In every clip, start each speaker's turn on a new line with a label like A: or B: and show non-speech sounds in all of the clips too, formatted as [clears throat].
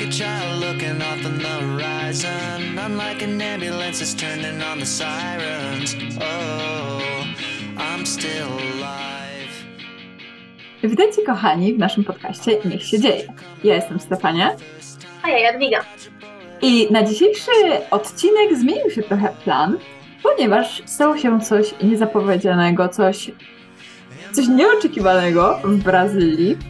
A: like a child looking off on the horizon. I'm like an ambulance that's turning on the sirens. Oh, I'm still alive.
B: Witajcie kochani w naszym podcaście Niech się dzieje. Ja jestem Stefania.
C: A ja Jadwiga.
B: I na dzisiejszy odcinek zmienił się trochę plan, ponieważ stało się coś niezapowiedzianego, coś, coś nieoczekiwanego w Brazylii.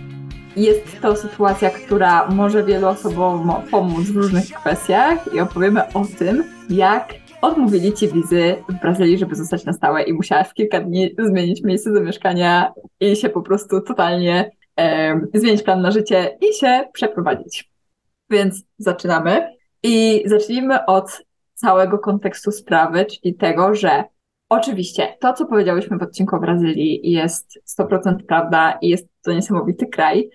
B: Jest to sytuacja, która może wielu osobom pomóc w różnych kwestiach i opowiemy o tym, jak odmówili ci wizy w Brazylii, żeby zostać na stałe i musiałaś w kilka dni zmienić miejsce zamieszkania i się po prostu totalnie e, zmienić plan na życie i się przeprowadzić. Więc zaczynamy. I zacznijmy od całego kontekstu sprawy, czyli tego, że oczywiście to, co powiedziałyśmy w odcinku o Brazylii, jest 100% prawda i jest to niesamowity kraj.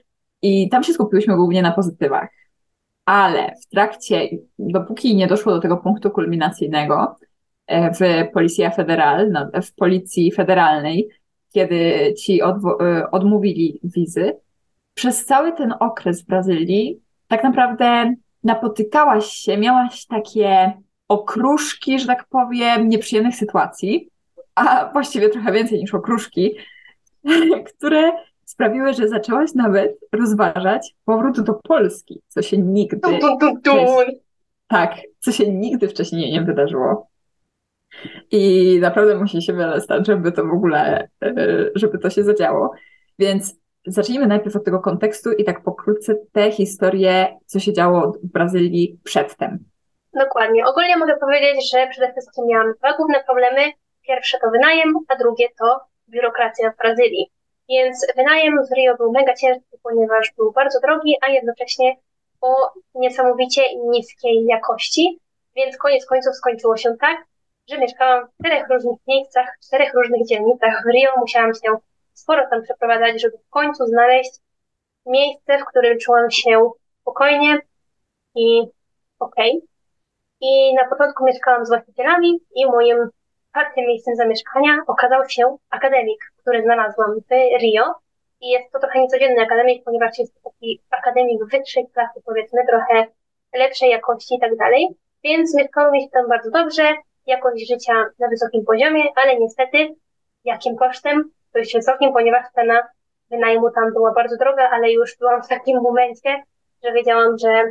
B: I tam się skupiłyśmy głównie na pozytywach. Ale w trakcie, dopóki nie doszło do tego punktu kulminacyjnego e, w no, w Policji Federalnej, kiedy ci e, odmówili wizy, przez cały ten okres w Brazylii tak naprawdę napotykałaś się, miałaś takie okruszki, że tak powiem, nieprzyjemnych sytuacji, a właściwie trochę więcej niż okruszki, [laughs] które sprawiły, że zaczęłaś nawet rozważać powrót do Polski, co się nigdy.
C: Dun, dun, dun, dun.
B: Tak, co się nigdy wcześniej nie wydarzyło. I naprawdę musi się wiele stać, żeby to w ogóle, e, żeby to się zadziało. Więc zacznijmy najpierw od tego kontekstu i tak pokrótce tę historię, co się działo w Brazylii przedtem.
C: Dokładnie. Ogólnie mogę powiedzieć, że przede wszystkim miałam dwa główne problemy. Pierwsze to wynajem, a drugie to biurokracja w Brazylii. Więc wynajem w Rio był mega ciężki, ponieważ był bardzo drogi, a jednocześnie o niesamowicie niskiej jakości. Więc koniec końców skończyło się tak, że mieszkałam w czterech różnych miejscach, w czterech różnych dzielnicach w Rio. Musiałam się sporo tam przeprowadzać, żeby w końcu znaleźć miejsce, w którym czułam się spokojnie i okej. Okay. I na początku mieszkałam z właścicielami i moim czwartym miejscem zamieszkania okazał się akademik, który znalazłam w Rio. I jest to trochę niecodzienny akademik, ponieważ jest to taki akademik wyższej klasy, powiedzmy, trochę lepszej jakości i tak dalej. Więc mieszkało mi się tam bardzo dobrze, jakość życia na wysokim poziomie, ale niestety jakim kosztem? Dość wysokim, ponieważ cena wynajmu tam była bardzo droga, ale już byłam w takim momencie, że wiedziałam, że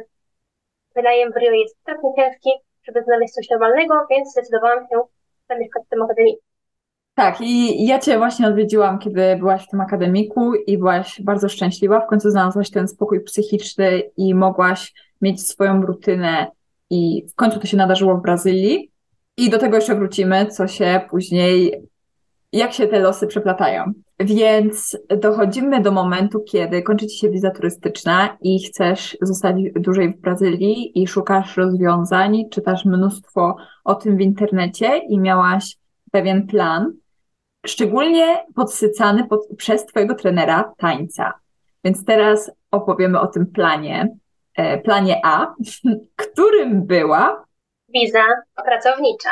C: wynajem w Rio jest strasznie ciężki, żeby znaleźć coś normalnego, więc zdecydowałam się zamieszkać w tym akademiku.
B: Tak, i ja Cię właśnie odwiedziłam, kiedy byłaś w tym akademiku i byłaś bardzo szczęśliwa. W końcu znalazłaś ten spokój psychiczny i mogłaś mieć swoją rutynę i w końcu to się nadarzyło w Brazylii. I do tego jeszcze wrócimy, co się później, jak się te losy przeplatają. Więc dochodzimy do momentu, kiedy kończy Ci się wiza turystyczna i chcesz zostać dłużej w Brazylii i szukasz rozwiązań, czytasz mnóstwo o tym w internecie i miałaś pewien plan, szczególnie podsycany pod, przez Twojego trenera tańca. Więc teraz opowiemy o tym planie, e, planie A, [laughs] którym była
C: Wiza pracownicza.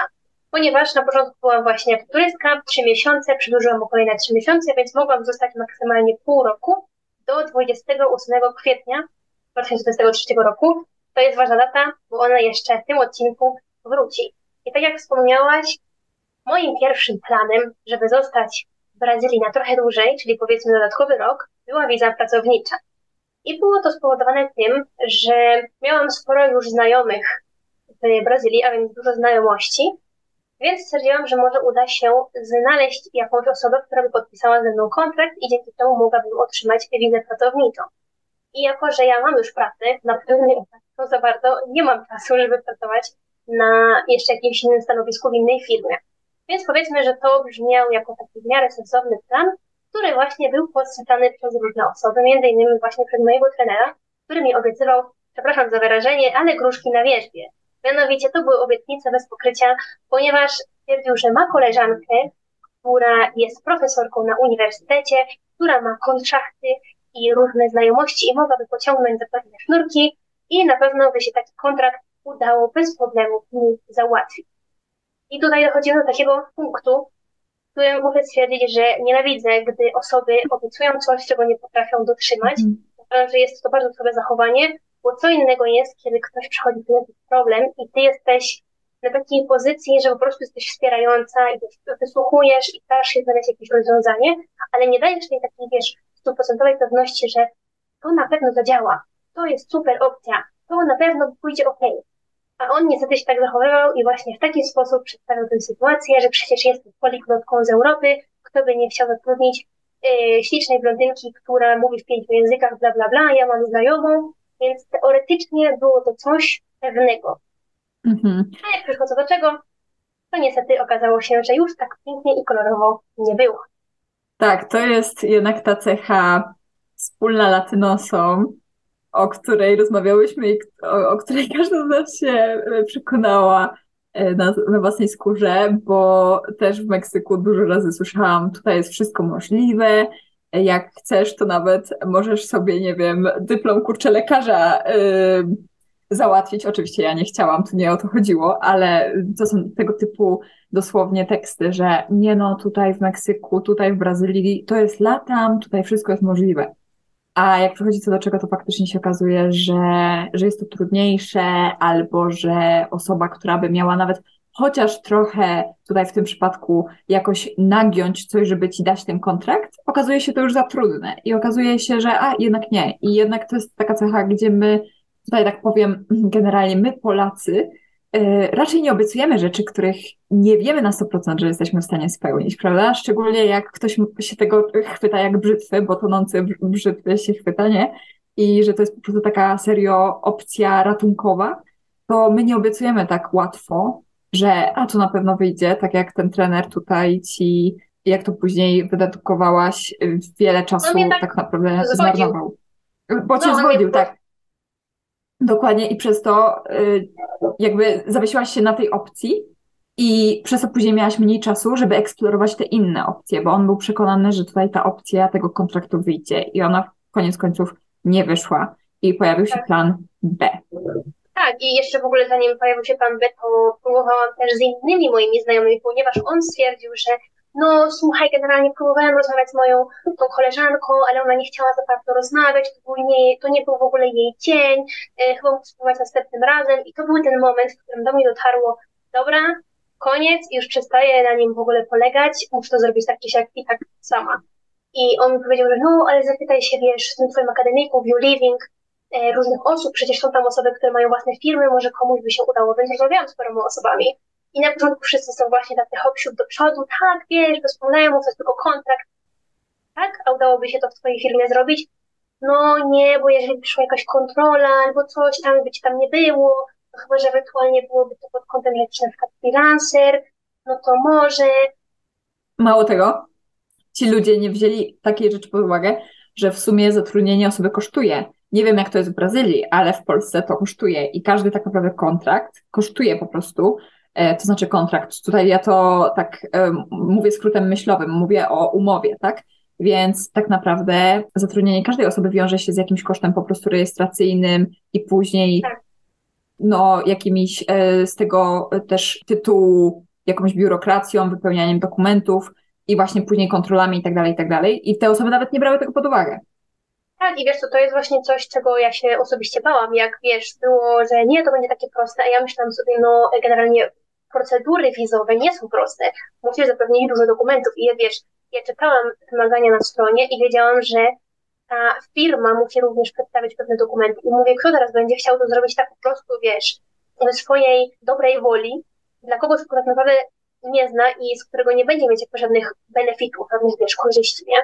C: Ponieważ na początku byłam właśnie turystka, trzy miesiące, przedłużyłam o kolejne trzy miesiące, więc mogłam zostać maksymalnie pół roku do 28 kwietnia 2023 roku. To jest ważna data, bo ona jeszcze w tym odcinku wróci. I tak jak wspomniałaś, moim pierwszym planem, żeby zostać w Brazylii na trochę dłużej, czyli powiedzmy dodatkowy rok, była wiza pracownicza. I było to spowodowane tym, że miałam sporo już znajomych w Brazylii, a więc dużo znajomości, więc stwierdziłam, że może uda się znaleźć jakąś osobę, która by podpisała ze mną kontrakt i dzięki temu mogłabym otrzymać wizę pracowniczą. I jako, że ja mam już pracę na pewnym to za bardzo nie mam czasu, żeby pracować na jeszcze jakimś innym stanowisku w innej firmie. Więc powiedzmy, że to brzmiał jako taki w miarę sensowny plan, który właśnie był podsycany przez różne osoby, między innymi właśnie przez mojego trenera, który mi obiecywał, przepraszam za wyrażenie, ale gruszki na wierzbie. Mianowicie to były obietnice bez pokrycia, ponieważ stwierdził, że ma koleżankę, która jest profesorką na uniwersytecie, która ma kontrahty i różne znajomości i mogłaby pociągnąć za pewne sznurki i na pewno by się taki kontrakt udało bez problemu mi załatwić. I tutaj dochodzimy do takiego punktu, w którym muszę stwierdzić, że nienawidzę, gdy osoby obiecują coś, czego nie potrafią dotrzymać. Mm. Uważam, że jest to bardzo złe zachowanie, Bo co innego jest, kiedy ktoś przychodzi do jakiś problem i ty jesteś na takiej pozycji, że po prostu jesteś wspierająca i wysłuchujesz i starasz się znaleźć jakieś rozwiązanie, ale nie dajesz tej takiej, wiesz, stuprocentowej pewności, że to na pewno zadziała, to jest super opcja, to na pewno pójdzie ok. A on niestety się tak zachowywał i właśnie w taki sposób przedstawiał tę sytuację, że przecież jest poliglotką z Europy, kto by nie chciał zatrudnić yy, ślicznej blondynki, która mówi w pięciu językach, bla, bla, bla, ja mam znajomą, więc teoretycznie było to coś pewnego. Mhm. A jak przyszło co do czego, to niestety okazało się, że już tak pięknie i kolorowo nie było.
B: Tak, to jest jednak ta cecha wspólna latynosom, o której rozmawiałyśmy i o, o której [laughs] każda z nas się e, przekonała e, na, na własnej skórze, bo też w Meksyku dużo razy słyszałam, tutaj jest wszystko możliwe, jak chcesz, to nawet możesz sobie, nie wiem, dyplom kurczę lekarza yy, załatwić. Oczywiście ja nie chciałam, tu nie o to chodziło, ale to są tego typu dosłownie teksty, że nie no, tutaj w Meksyku, tutaj w Brazylii, to jest latam, tutaj wszystko jest możliwe. A jak przychodzi co do czego, to faktycznie się okazuje, że, że jest to trudniejsze, albo że osoba, która by miała nawet chociaż trochę tutaj w tym przypadku jakoś nagiąć coś, żeby ci dać ten kontrakt, okazuje się to już za trudne. I okazuje się, że a jednak nie. I jednak to jest taka cecha, gdzie my, tutaj tak powiem, [clears throat] generalnie my Polacy, yy, raczej nie obiecujemy rzeczy, których nie wiemy na 100%, że jesteśmy w stanie spełnić, prawda? Szczególnie jak ktoś się tego chwyta jak brzytwy, bo tonący brzytwy się chwyta, nie? I że to jest po prostu taka serio opcja ratunkowa, to my nie obiecujemy tak łatwo, że a to na pewno wyjdzie, tak jak ten trener tutaj ci, jak to później wydedukowałaś, wiele czasu tak, tak, naprawdę zmarnował. Bo cię no, zwodził, tak. Dokładnie i przez to y, jakby zawiesiłaś się na tej opcji i przez to później miałaś mniej czasu, żeby eksplorować te inne opcje, bo on był przekonany, że tutaj ta opcja tego kontraktu wyjdzie i ona koniec końców nie wyszła i pojawił się tak. plan B.
C: Tak, i jeszcze w ogóle zanim pojawił się pan B, to próbowałam też z innymi moimi znajomymi, ponieważ on stwierdził, że no słuchaj, generalnie próbowałem rozmawiać z moją tą koleżanką, ale ona nie chciała za bardzo rozmawiać, to, był nie, to nie był w ogóle jej dzień, e, chyba mógł spróbować następnym razem i to był ten moment, w którym do mnie dotarło, dobra, koniec, już przestaję na nim w ogóle polegać, muszę to zrobić tak czy siak i tak sama. I on mi powiedział, że no, ale zapytaj się, wiesz, z tym twoim akademiku, View Living, różnych osób, przecież są tam osoby, które mają własne firmy, może komuś by się udało, więc rozmawiałam z paroma osobami i na początku wszyscy są właśnie tacy hop do przodu, tak, wiesz, bez problemu, to jest tylko kontrakt, tak, a udałoby się to w twojej firmie zrobić? No nie, bo jeżeli przyszła jakaś kontrola albo coś tam, by ci tam nie było, to chyba, że ewentualnie byłoby to pod kątem jakiś na przykład freelancer, no to może.
B: Mało tego, ci ludzie nie wzięli takiej rzeczy pod uwagę, że w sumie zatrudnienie osoby kosztuje. Nie wiem, jak to jest w Brazylii, ale w Polsce to kosztuje i każdy tak naprawdę kontrakt kosztuje po prostu. E, to znaczy kontrakt. Tutaj ja to tak mówię skrótem myślowym, mówię o umowie, tak? Więc tak naprawdę zatrudnienie każdej osoby wiąże się z jakimś kosztem po prostu rejestracyjnym i później tak. no jakimiś e, z tego też tytułu jakąś biurokracją, wypełnianiem dokumentów i właśnie później kontrolami i tak dalej, i tak dalej. I te osoby nawet nie brały tego pod uwagę.
C: Tak, i wiesz co, to jest właśnie coś, czego ja się osobiście bałam, jak wiesz, było, że nie, to będzie takie proste, a ja myślałam sobie, no generalnie procedury wizowe nie są proste, musisz zapewnić dużo dokumentów. I wiesz, ja czytałam wymagania na stronie i wiedziałam, że ta firma musi również przedstawić pewne dokumenty. I mówię, kto teraz będzie chciał to zrobić tak po prostu, wiesz, ze swojej dobrej woli, dla kogoś, kto tak naprawdę nie zna i z którego nie będzie mieć żadnych benefitów, żadnych, wiesz, korzyści, nie?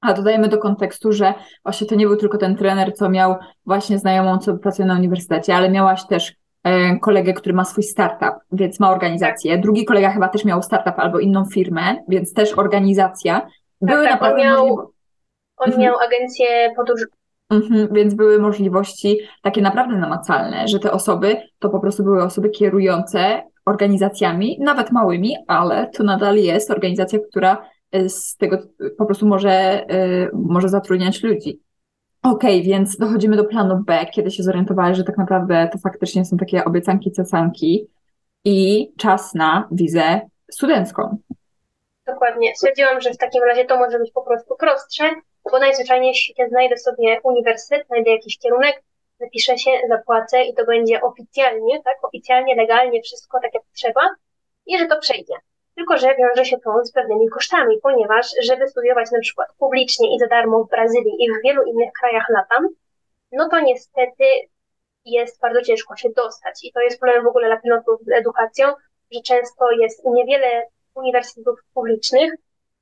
B: A dodajmy do kontekstu, że właśnie to nie był tylko ten trener, co miał właśnie znajomą, co pracuje na uniwersytecie, ale miałaś też e, kolegę, który ma swój startup, więc ma organizację. Tak. Drugi kolega chyba też miał startup albo inną firmę, więc też organizacja.
C: Były tak, naprawdę on miał, On mhm. miał agencję podróży.
B: Mhm, więc były możliwości takie naprawdę namacalne, że te osoby to po prostu były osoby kierujące organizacjami, nawet małymi, ale to nadal jest organizacja, która z tego po prostu może, y, może zatrudniać ludzi. Okej, okay, więc dochodzimy do planu B, kiedy się zorientowałeś, że tak naprawdę to faktycznie są takie obiecanki, cesanki i czas na wizę studencką.
C: Dokładnie. Stwierdziłam, że w takim razie to może być po prostu prostsze, bo najzwyczajniej świecie znajdę sobie uniwersytet, znajdę jakiś kierunek zapiszę się, zapłacę i to będzie oficjalnie, tak, oficjalnie, legalnie wszystko tak jak trzeba i że to przejdzie. Tylko, że wiąże się to z pewnymi kosztami, ponieważ żeby studiować na przykład publicznie i za darmo w Brazylii i w wielu innych krajach latam, no to niestety jest bardzo ciężko się dostać. I to jest problem w ogóle latynotów z edukacją, że często jest niewiele uniwersytetów publicznych,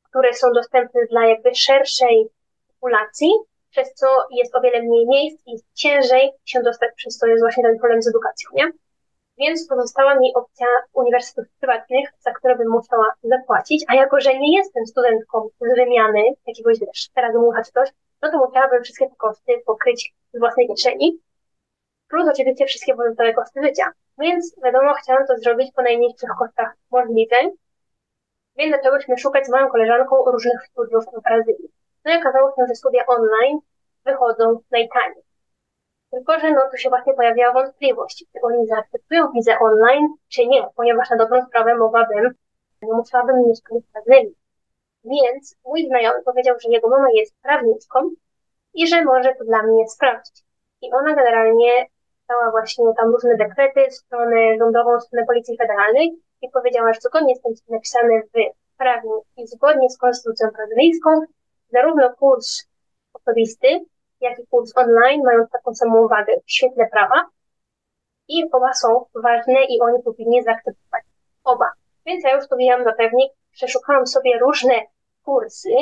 C: które są dostępne dla jakby szerszej populacji, przez co jest o wiele mniej miejsc i ciężej się dostać, przez to jest właśnie ten problem z edukacją, nie? Więc pozostała mi opcja uniwersytetów prywatnych, za które bym musiała zapłacić, a jako, że nie jestem studentką z wymiany jakiegoś, wiesz, Erasmusa czy coś, no to musiałabym wszystkie te koszty pokryć z własnej kieszeni, plus oczywiście wszystkie pozostałe koszty życia. Więc wiadomo, chciałam to zrobić po najniższych kosztach możliwych, więc zaczęłyśmy szukać z moją koleżanką różnych studiów w Brazylii. No i okazało się, że studia online wychodzą najtaniej. Tylko, że no tu się właśnie pojawiała wątpliwość, czy oni zaakceptują wizę online, czy nie, ponieważ na dobrą sprawę mogłabym, nie musiałabym mieszkać w Brazylii. Więc mój znajomy powiedział, że jego mama jest prawniczką i że może to dla mnie sprawdzić. I ona generalnie dała właśnie tam różne dekrety, stronę rządową, stronę Policji Federalnej i powiedziała, że zgodnie z tym, co napisane w prawie i zgodnie z konstytucją brazylijską, zarówno kurs osobisty, jak i kurs online mają taką samą wagę w świetle prawa i oba są ważne i oni powinni zaakceptować. Oba. Więc ja już powiedziałam na pewnik, przeszukałam sobie różne kursy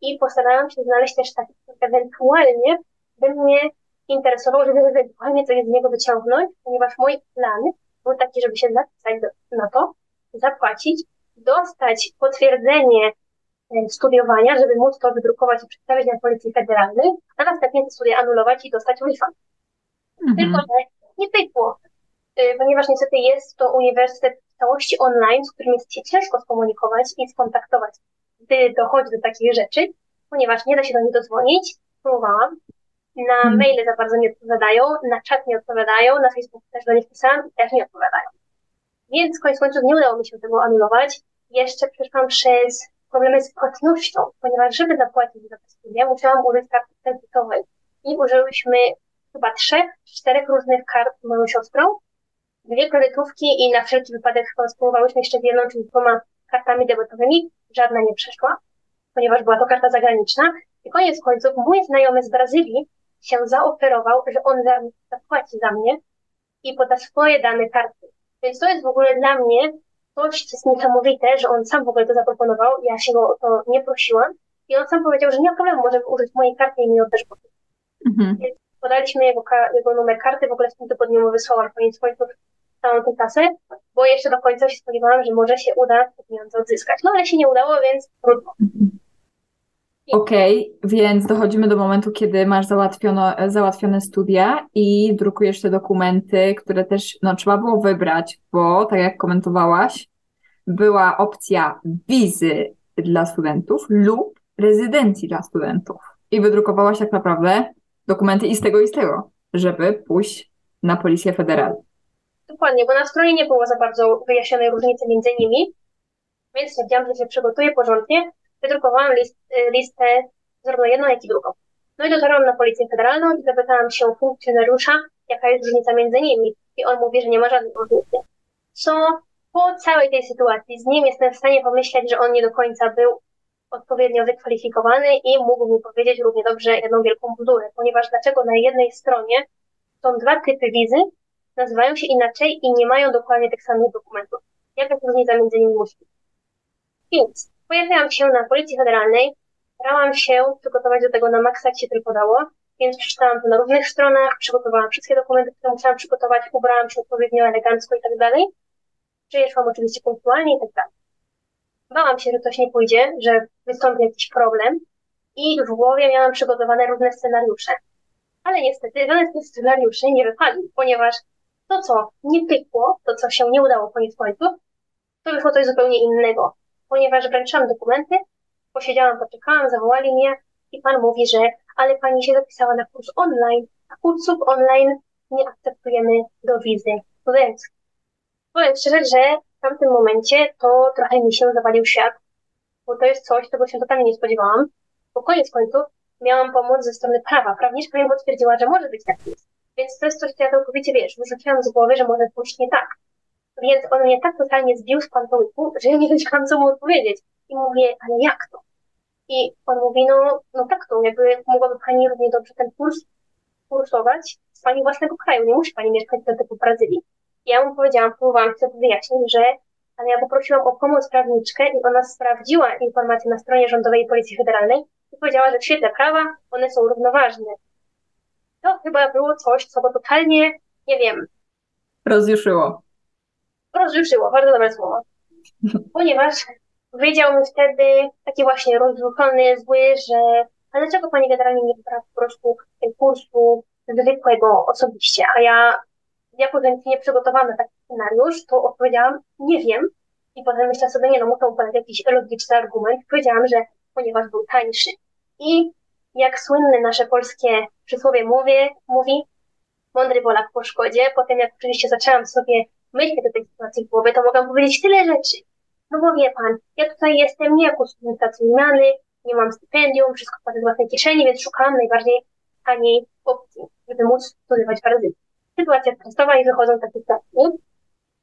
C: i postarałam się znaleźć też taki, który ewentualnie by mnie interesował, żeby ewentualnie coś z niego wyciągnąć, ponieważ mój plan był taki, żeby się zapisać do, na to, zapłacić, dostać potwierdzenie studiowania, żeby móc to wydrukować i przedstawić na Policji Federalnej, a następnie te studia anulować i dostać refund. Mhm. Tylko, że nie pykło, e, ponieważ niestety jest to uniwersytet w całości online, z którym jest się ciężko skomunikować i skontaktować, gdy dochodzi do takich rzeczy, ponieważ nie da się do nich dodzwonić. Próbowałam, na hmm. maile za bardzo nie odpowiadają, na czat nie odpowiadają, na Facebooku też do nich pisałam i też nie odpowiadają. Więc koniec końców nie udało mi się tego anulować. Jeszcze przeszłam przez problemy z płatnością, ponieważ żeby zapłacić za te studia, musiałam użyć karty kredytowej. I użyłyśmy chyba trzech, czterech różnych kart z moją siostrą, dwie kredytówki i na wszelki wypadek spróbowałyśmy jeszcze jedną, czyli dwoma kartami debetowymi. Żadna nie przeszła, ponieważ była to karta zagraniczna. I koniec końców mój znajomy z Brazylii się zaoferował, że on zapłaci za mnie i poda swoje dane karty. Więc to jest w ogóle dla mnie coś, co jest niesamowite, że on sam w ogóle to zaproponował, ja się go o to nie prosiłam i on sam powiedział, że nie ma problemu, możemy użyć mojej karty i mi też powie. Mhm. Więc podaliśmy jego, jego numer karty, w ogóle w tym tygodniu mu wysłałam koniec końców całą tę kasę, bo jeszcze do końca się spodziewałam, że może się uda te pieniądze odzyskać. No ale się nie udało, więc trudno. Mhm.
B: Okej, okay, więc dochodzimy do momentu, kiedy masz załatwiono, załatwione studia i drukujesz te dokumenty, które też no, trzeba było wybrać, bo tak jak komentowałaś, była opcja wizy dla studentów lub rezydencji dla studentów. I wydrukowałaś tak naprawdę dokumenty i z tego, i z tego, żeby pójść na Policję Federalną.
C: Dokładnie, bo na stronie nie było za bardzo wyjaśnionej różnicy między nimi, więc stwierdziłam, że się przygotuję porządnie wydrukowałam list, y, listę zarówno jedną, jak i drugą. No i dotarłam na Policję Federalną i zapytałam się funkcjonariusza, jaka jest różnica między nimi. I on mówi, że nie ma żadnej różnicy. Co po całej tej sytuacji z nim jestem w stanie pomyśleć, że on nie do końca był odpowiednio wykwalifikowany i mógł mi powiedzieć równie dobrze jedną wielką bzdurę, ponieważ dlaczego na jednej stronie są dwa typy wizy, nazywają się inaczej i nie mają dokładnie tych samych dokumentów. Jaka jest różnica między nimi musi? Więc Pojawiłam się na Policji Federalnej, starałam się przygotować do tego na maksa, jak się tylko dało, więc przeczytałam to na różnych stronach, przygotowałam wszystkie dokumenty, które musiałam przygotować, ubrałam się odpowiednio elegancko i tak dalej. Przyjechałam oczywiście punktualnie i tak dalej. Bałam się, że coś nie pójdzie, że wystąpi jakiś problem i w głowie miałam przygotowane różne scenariusze. Ale niestety żaden z tych scenariuszy nie wypadł, ponieważ to, co nie pykło, to, co się nie udało koniec końców, to wyszło coś zupełnie innego ponieważ wręczyłam dokumenty, posiedziałam, poczekałam, zawołali mnie i pan mówi, że ale pani się zapisała na kurs online, a kursów online nie akceptujemy do wizy studenckiej. Powiem szczerze, że w tamtym momencie to trochę mi się zawalił świat, bo to jest coś, czego się totalnie nie spodziewałam, bo koniec końców miałam pomoc ze strony prawa. Prawniczka mi potwierdziła, że może być tak. Więc to jest coś, co ja całkowicie, wiesz, wyrzuciłam z głowy, że może pójść nie tak. Więc on mnie tak totalnie zbił z pantołyku, [laughs] że ja nie wiedziałam, co mu odpowiedzieć. I mówię, ale jak to? I on mówi, no, no tak to, jakby mogłaby Pani równie dobrze ten kurs kursować z Pani własnego kraju, nie musi Pani mieszkać wtedy typu Brazylii. I ja mu powiedziałam, próbowałam sobie wyjaśnić, że ale ja poprosiłam o pomoc prawniczkę i ona sprawdziła informacje na stronie Rządowej Policji Federalnej i powiedziała, że w świetle prawa one są równoważne. To chyba było coś, co go totalnie, nie wiem,
B: Rozjuszyło.
C: Rozruszyło, bardzo dobre słowo. [laughs] Ponieważ powiedział mi wtedy taki właśnie rozruszony, zły, że ale dlaczego pani generalnie nie wybrała po prostu kursu zwykłego osobiście, a ja jako, że nie przygotowałam na taki scenariusz, to odpowiedziałam, nie wiem. I potem myślałam sobie, nie no, muszę podać jakiś logiczny argument. Powiedziałam, że ponieważ był tańszy. I jak słynne nasze polskie przysłowie mówi, mówi mądry Polak po szkodzie. Potem jak oczywiście zaczęłam sobie myśleć o tej sytuacji w głowie, to mogłam powiedzieć tyle rzeczy. No bo wie pan, ja tutaj jestem nie jako student zmiany, nie mam stypendium, wszystko płacę z własnej kieszeni, więc szukałam najbardziej taniej opcji, żeby móc studiować Brazylii sytuacja stresowa i wychodzą takie stawki.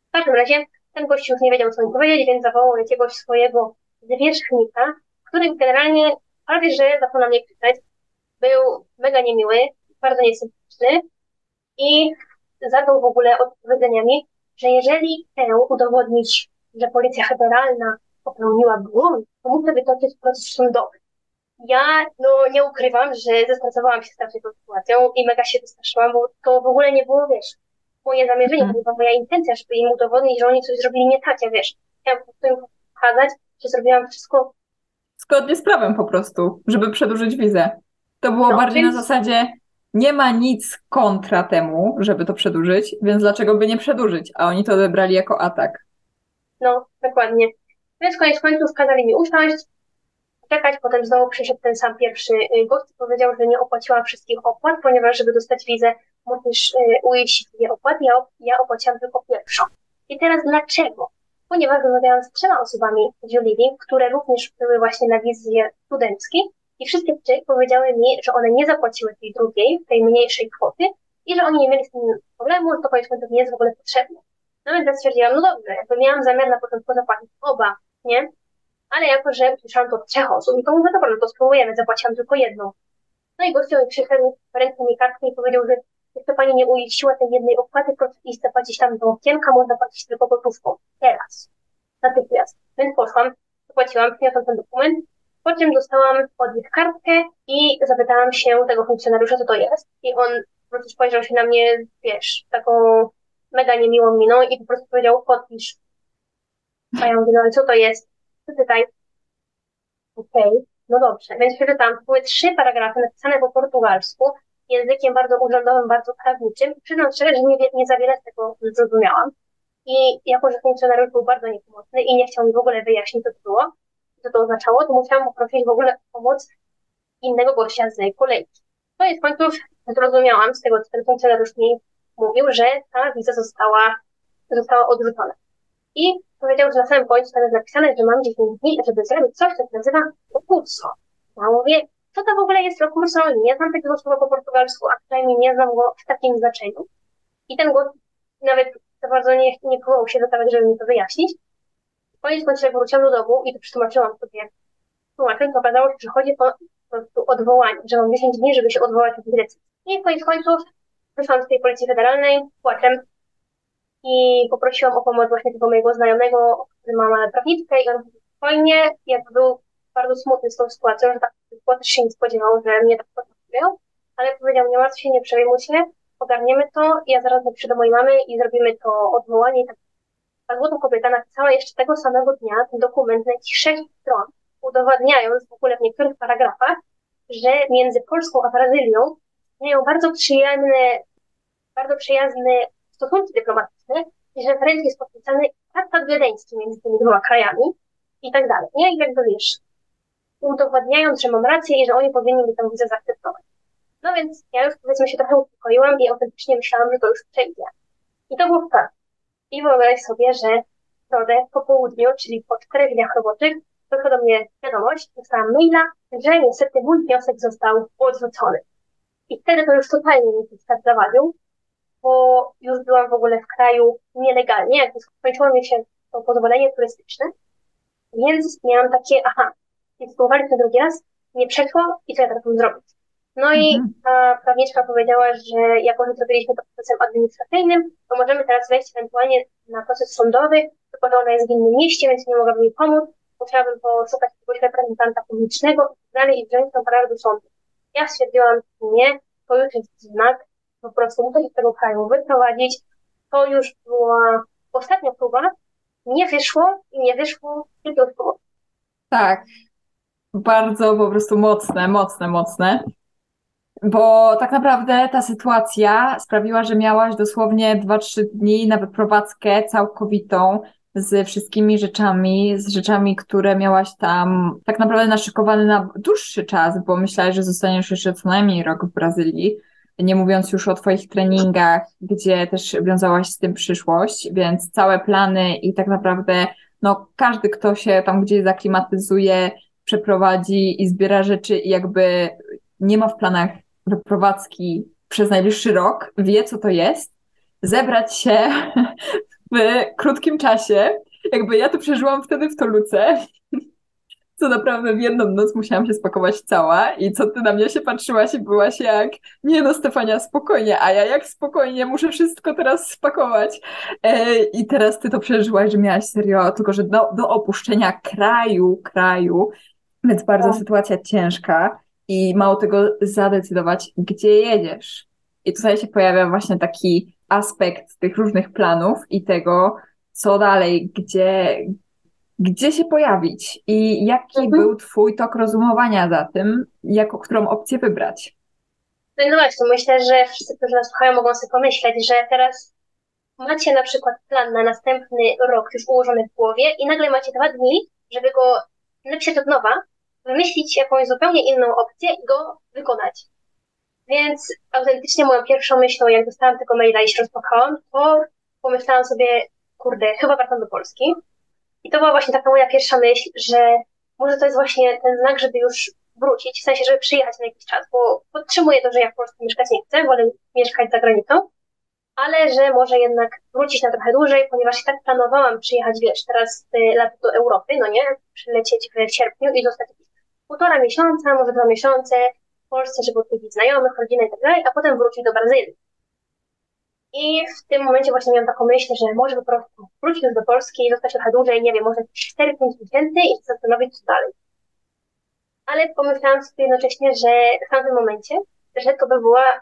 C: W każdym razie ten gość już nie wiedział, co mi powiedzieć, więc zawołał jakiegoś swojego zwierzchnika, który generalnie prawie, że zaczął na mnie krzyczeć. Był mega niemiły, bardzo niesympatyczny i zaczął w ogóle odpowiedzeniami, że jeżeli chcę udowodnić, że Policja Federalna popełniła błąd, to muszę wytoczyć proces sądowy. Ja no, nie ukrywam, że zestresowałam się strasznie tą sytuacją i mega się wystraszyłam, bo to w ogóle nie było, wiesz, moje zamierzenie, to nie była moja intencja, żeby im udowodnić, że oni coś zrobili nie tak, ja wiesz. Chciałam po prostu im pokazać, że zrobiłam wszystko
B: Zgodnie z prawem po prostu, żeby przedłużyć wizę. To było
C: No,
B: bardziej
C: więc-
B: na zasadzie nie ma nic kontra temu, żeby to przedłużyć, więc dlaczego by nie przedłużyć? A oni to odebrali jako atak.
C: No, dokładnie. Więc koniec końców kazali mi usiąść, czekać, potem znowu przyszedł ten sam pierwszy y, gość i powiedział, że nie opłaciłam wszystkich opłat, ponieważ żeby dostać wizę musisz y, ujść dwie opłaty, ja, op- ja opłaciłam tylko pierwszą. I teraz dlaczego? Ponieważ rozmawiałam z trzema osobami z Juliving, które również były właśnie na wizie studenckiej i wszystkie powiedziały mi, że one nie zapłaciły tej drugiej, tej mniejszej kwoty i że oni nie mieli z tym problemu, to koniec końców nie jest w ogóle potrzebne. No więc ja stwierdziłam, no dobrze, jakby miałam zamiar na początku zapłacić oba, nie? Ale jako, że usłyszałam to od trzech osób, to mówię, dobra, no to spróbujemy, zapłaciłam tylko jedną. No i gościu przyszedł, ręką mi kartkę i powiedział, że jeszcze pani nie uiściła tej jednej opłaty, proszę iść zapłacić tam do okienka, można płacić tylko gotówką. Teraz. Natychmiast. Więc poszłam, zapłaciłam, przyniosłam ten dokument, po czym dostałam od nich kartkę i zapytałam się tego funkcjonariusza, co to jest. I on po prostu spojrzał się na mnie, wiesz, taką mega niemiłą miną i po prostu powiedział, podpisz. A ja mówię, no co to jest? Przeczytaj. Okej, no dobrze, więc przeczytam. To były trzy paragrafy napisane po portugalsku, językiem bardzo urzędowym, bardzo prawniczym. Przyznam szczerze, że nie, nie za wiele z tego zrozumiałam. I jako, że funkcjonariusz był bardzo niepomocny i nie chciał mi w ogóle wyjaśnić, co to było, co to oznaczało, to musiałam poprosić w ogóle o pomoc innego gościa z kolejki. Koniec końców zrozumiałam z tego, co ten funkcjonariusz mi mówił, że ta wiza została, została odrzucona. I powiedział, że na samym końcu jest napisane, że mam 10 dni, żeby zrobić coś, co się nazywa recurso. Ja mówię, co to w ogóle jest recurso? Nie znam takiego słowa po portugalsku, a przynajmniej nie znam go w takim znaczeniu. I ten głos nawet za bardzo nie, nie próbował się dostawać, żeby mi to wyjaśnić. Koniec końców, jak wróciłam do domu i to przetłumaczyłam sobie tłumaczem, to okazało się, że chodzi o po prostu odwołanie, że mam 10 dni, żeby się odwołać od decyzji. I koniec końców wyszłam z tej Policji Federalnej płaczem i poprosiłam o pomoc właśnie tego mojego znajomego, który ma prawniczkę i on spokojnie, jakby był bardzo smutny z tą sytuacją, że tak sytuacja też się nie spodziewał, że mnie tak potraktują, ale powiedział, nie martw się, nie przejmuj się, ogarniemy to, ja zaraz napiszę do mojej mamy i zrobimy to odwołanie i tak. Ta złota kobieta napisała jeszcze tego samego dnia ten dokument na jakieś sześć stron, udowadniając w ogóle w niektórych paragrafach, że między Polską a Brazylią istnieją bardzo przyjemne, bardzo przyjazne stosunki dyplomatyczne i że wręcz jest podpisany traktat wiedeński między tymi dwoma krajami i tak dalej. Nie? I jakby wiesz, udowadniając, że mam rację i że oni powinni mi tę wizę zaakceptować. No więc ja już powiedzmy się trochę uspokoiłam i autentycznie myślałam, że to już przejdzie. I to było tak. I wyobraź sobie, że w środę po południu, czyli po czterech dniach roboczych, doszła do mnie wiadomość, dostałam maila, że niestety mój wniosek został odrzucony. I wtedy to już totalnie mi się zawadził, bo już byłam w ogóle w kraju nielegalnie, jakby skończyło mi się to pozwolenie turystyczne, więc miałam takie, aha, więc spróbowaliśmy drugi raz, nie przeszło i co ja teraz mam zrobić? No i
B: Mhm.
C: ta prawniczka powiedziała, że jako, że zrobiliśmy to procesem administracyjnym, to możemy teraz wejść ewentualnie na proces sądowy, tylko że ona jest w innym mieście, więc nie mogłabym jej pomóc. Musiałabym poszukać jakiegoś reprezentanta publicznego i tak dalej i wziąć tę sprawę do sądu. Ja stwierdziłam, nie, to już jest znak, po prostu muszę się z tego kraju wyprowadzić. To już była ostatnia próba, nie wyszło i nie wyszło tylko.
B: Tak. Bardzo po prostu mocne, mocne, mocne. Bo tak naprawdę ta sytuacja sprawiła, że miałaś dosłownie 2-3 dni na wyprowadzkę całkowitą z wszystkimi rzeczami, z rzeczami, które miałaś tam tak naprawdę naszykowane na dłuższy czas, bo myślałaś, że zostaniesz jeszcze co najmniej rok w Brazylii. Nie mówiąc już o Twoich treningach, gdzie też wiązałaś z tym przyszłość, więc całe plany i tak naprawdę no, każdy, kto się tam gdzieś zaklimatyzuje, przeprowadzi i zbiera rzeczy i jakby nie ma w planach wyprowadzki przez najbliższy rok, wie co to jest, zebrać się [laughs] w krótkim czasie. Jakby ja to przeżyłam wtedy w Toluce, [laughs] co naprawdę w jedną noc musiałam się spakować cała i co ty na mnie się patrzyłaś i byłaś jak, nie no Stefania, spokojnie, a ja jak spokojnie, muszę wszystko teraz spakować. E, I teraz ty to przeżyłaś, że miałaś serio, tylko że do, do opuszczenia kraju, kraju, więc bardzo
C: Tak.
B: sytuacja ciężka i mało tego zadecydować, gdzie jedziesz. I tutaj się pojawia właśnie taki aspekt tych różnych planów i tego, co dalej, gdzie, gdzie się pojawić i jaki
C: Mhm.
B: był twój tok rozumowania za tym, jako, którą opcję wybrać.
C: No i no właśnie, myślę, że wszyscy, którzy nas słuchają, mogą sobie pomyśleć, że teraz macie na przykład plan na następny rok już ułożony w głowie i nagle macie dwa dni, żeby go napisać od nowa, wymyślić jakąś zupełnie inną opcję i go wykonać. Więc autentycznie moją pierwszą myślą, jak dostałam tego maila i się rozpłakałam, to pomyślałam sobie, kurde, chyba wracam do Polski. I to była właśnie taka moja pierwsza myśl, że może to jest właśnie ten znak, żeby już wrócić, w sensie, żeby przyjechać na jakiś czas, bo podtrzymuję to, że ja w Polsce mieszkać nie chcę, wolę mieszkać za granicą, ale że może jednak wrócić na trochę dłużej, ponieważ tak planowałam przyjechać, wiesz, teraz y, lato do Europy, no nie, przylecieć w sierpniu i zostać jakieś półtora miesiąca, może dwa miesiące w Polsce, żeby odwiedzić znajomych, rodzinę i tak dalej, a potem wrócić do Brazylii. I w tym momencie właśnie miałam taką myśl, że może po prostu wrócić już do Polski zostać trochę dłużej, nie wiem, może 4-5 miesięcy i zastanowić, co dalej. Ale pomyślałam sobie jednocześnie, że w tamtym momencie, że to by była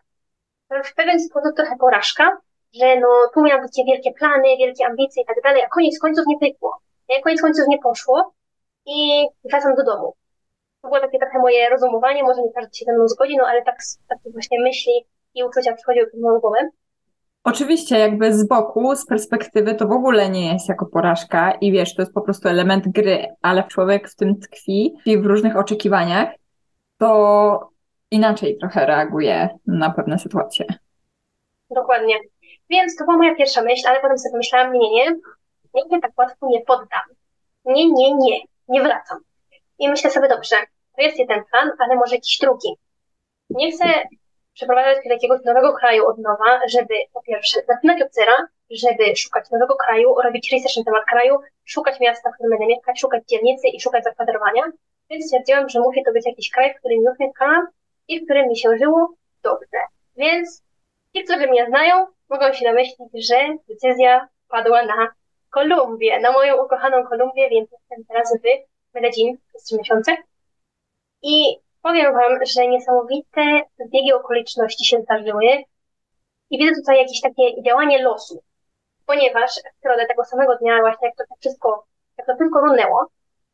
C: w pewien sposób trochę porażka, że no tu miałam takie wielkie plany, wielkie ambicje i tak dalej, a koniec końców nie pykło. Nie? Koniec końców nie poszło i wracam do domu. To było takie trochę moje rozumowanie, może nie każdy się ze mną zgodzi, no ale tak, takie właśnie myśli i uczucia przychodziły przez moją głowę.
B: Oczywiście, jakby z boku, z perspektywy, to w ogóle nie jest jako porażka i wiesz, to jest po prostu element gry, ale człowiek w tym tkwi i w różnych oczekiwaniach, to inaczej trochę reaguje na pewne sytuacje.
C: Dokładnie. Więc to była moja pierwsza myśl, ale potem sobie pomyślałam, nie, nie, nie, nie tak łatwo nie poddam. Nie, nie, nie, nie wracam. I myślę sobie, dobrze, to jest jeden plan, ale może jakiś drugi. Nie chcę przeprowadzać się do jakiegoś nowego kraju od nowa, żeby po pierwsze zaczynać od zera, żeby szukać nowego kraju, robić research na temat kraju, szukać miasta, w którym będę mieszkać, szukać dzielnicy i szukać zakwaterowania. Więc stwierdziłam, że musi to być jakiś kraj, w którym już mieszkałam i w którym mi się żyło dobrze. Więc ci, którzy mnie znają, mogą się domyślić, że decyzja padła na Kolumbię, na moją ukochaną Kolumbię, więc jestem teraz w Medellin przez trzy miesiące. I powiem Wam, że niesamowite zbiegi okoliczności się zdarzyły i widzę tutaj jakieś takie działanie losu, ponieważ w środę tego samego dnia właśnie jak to tak wszystko, jak to tylko runęło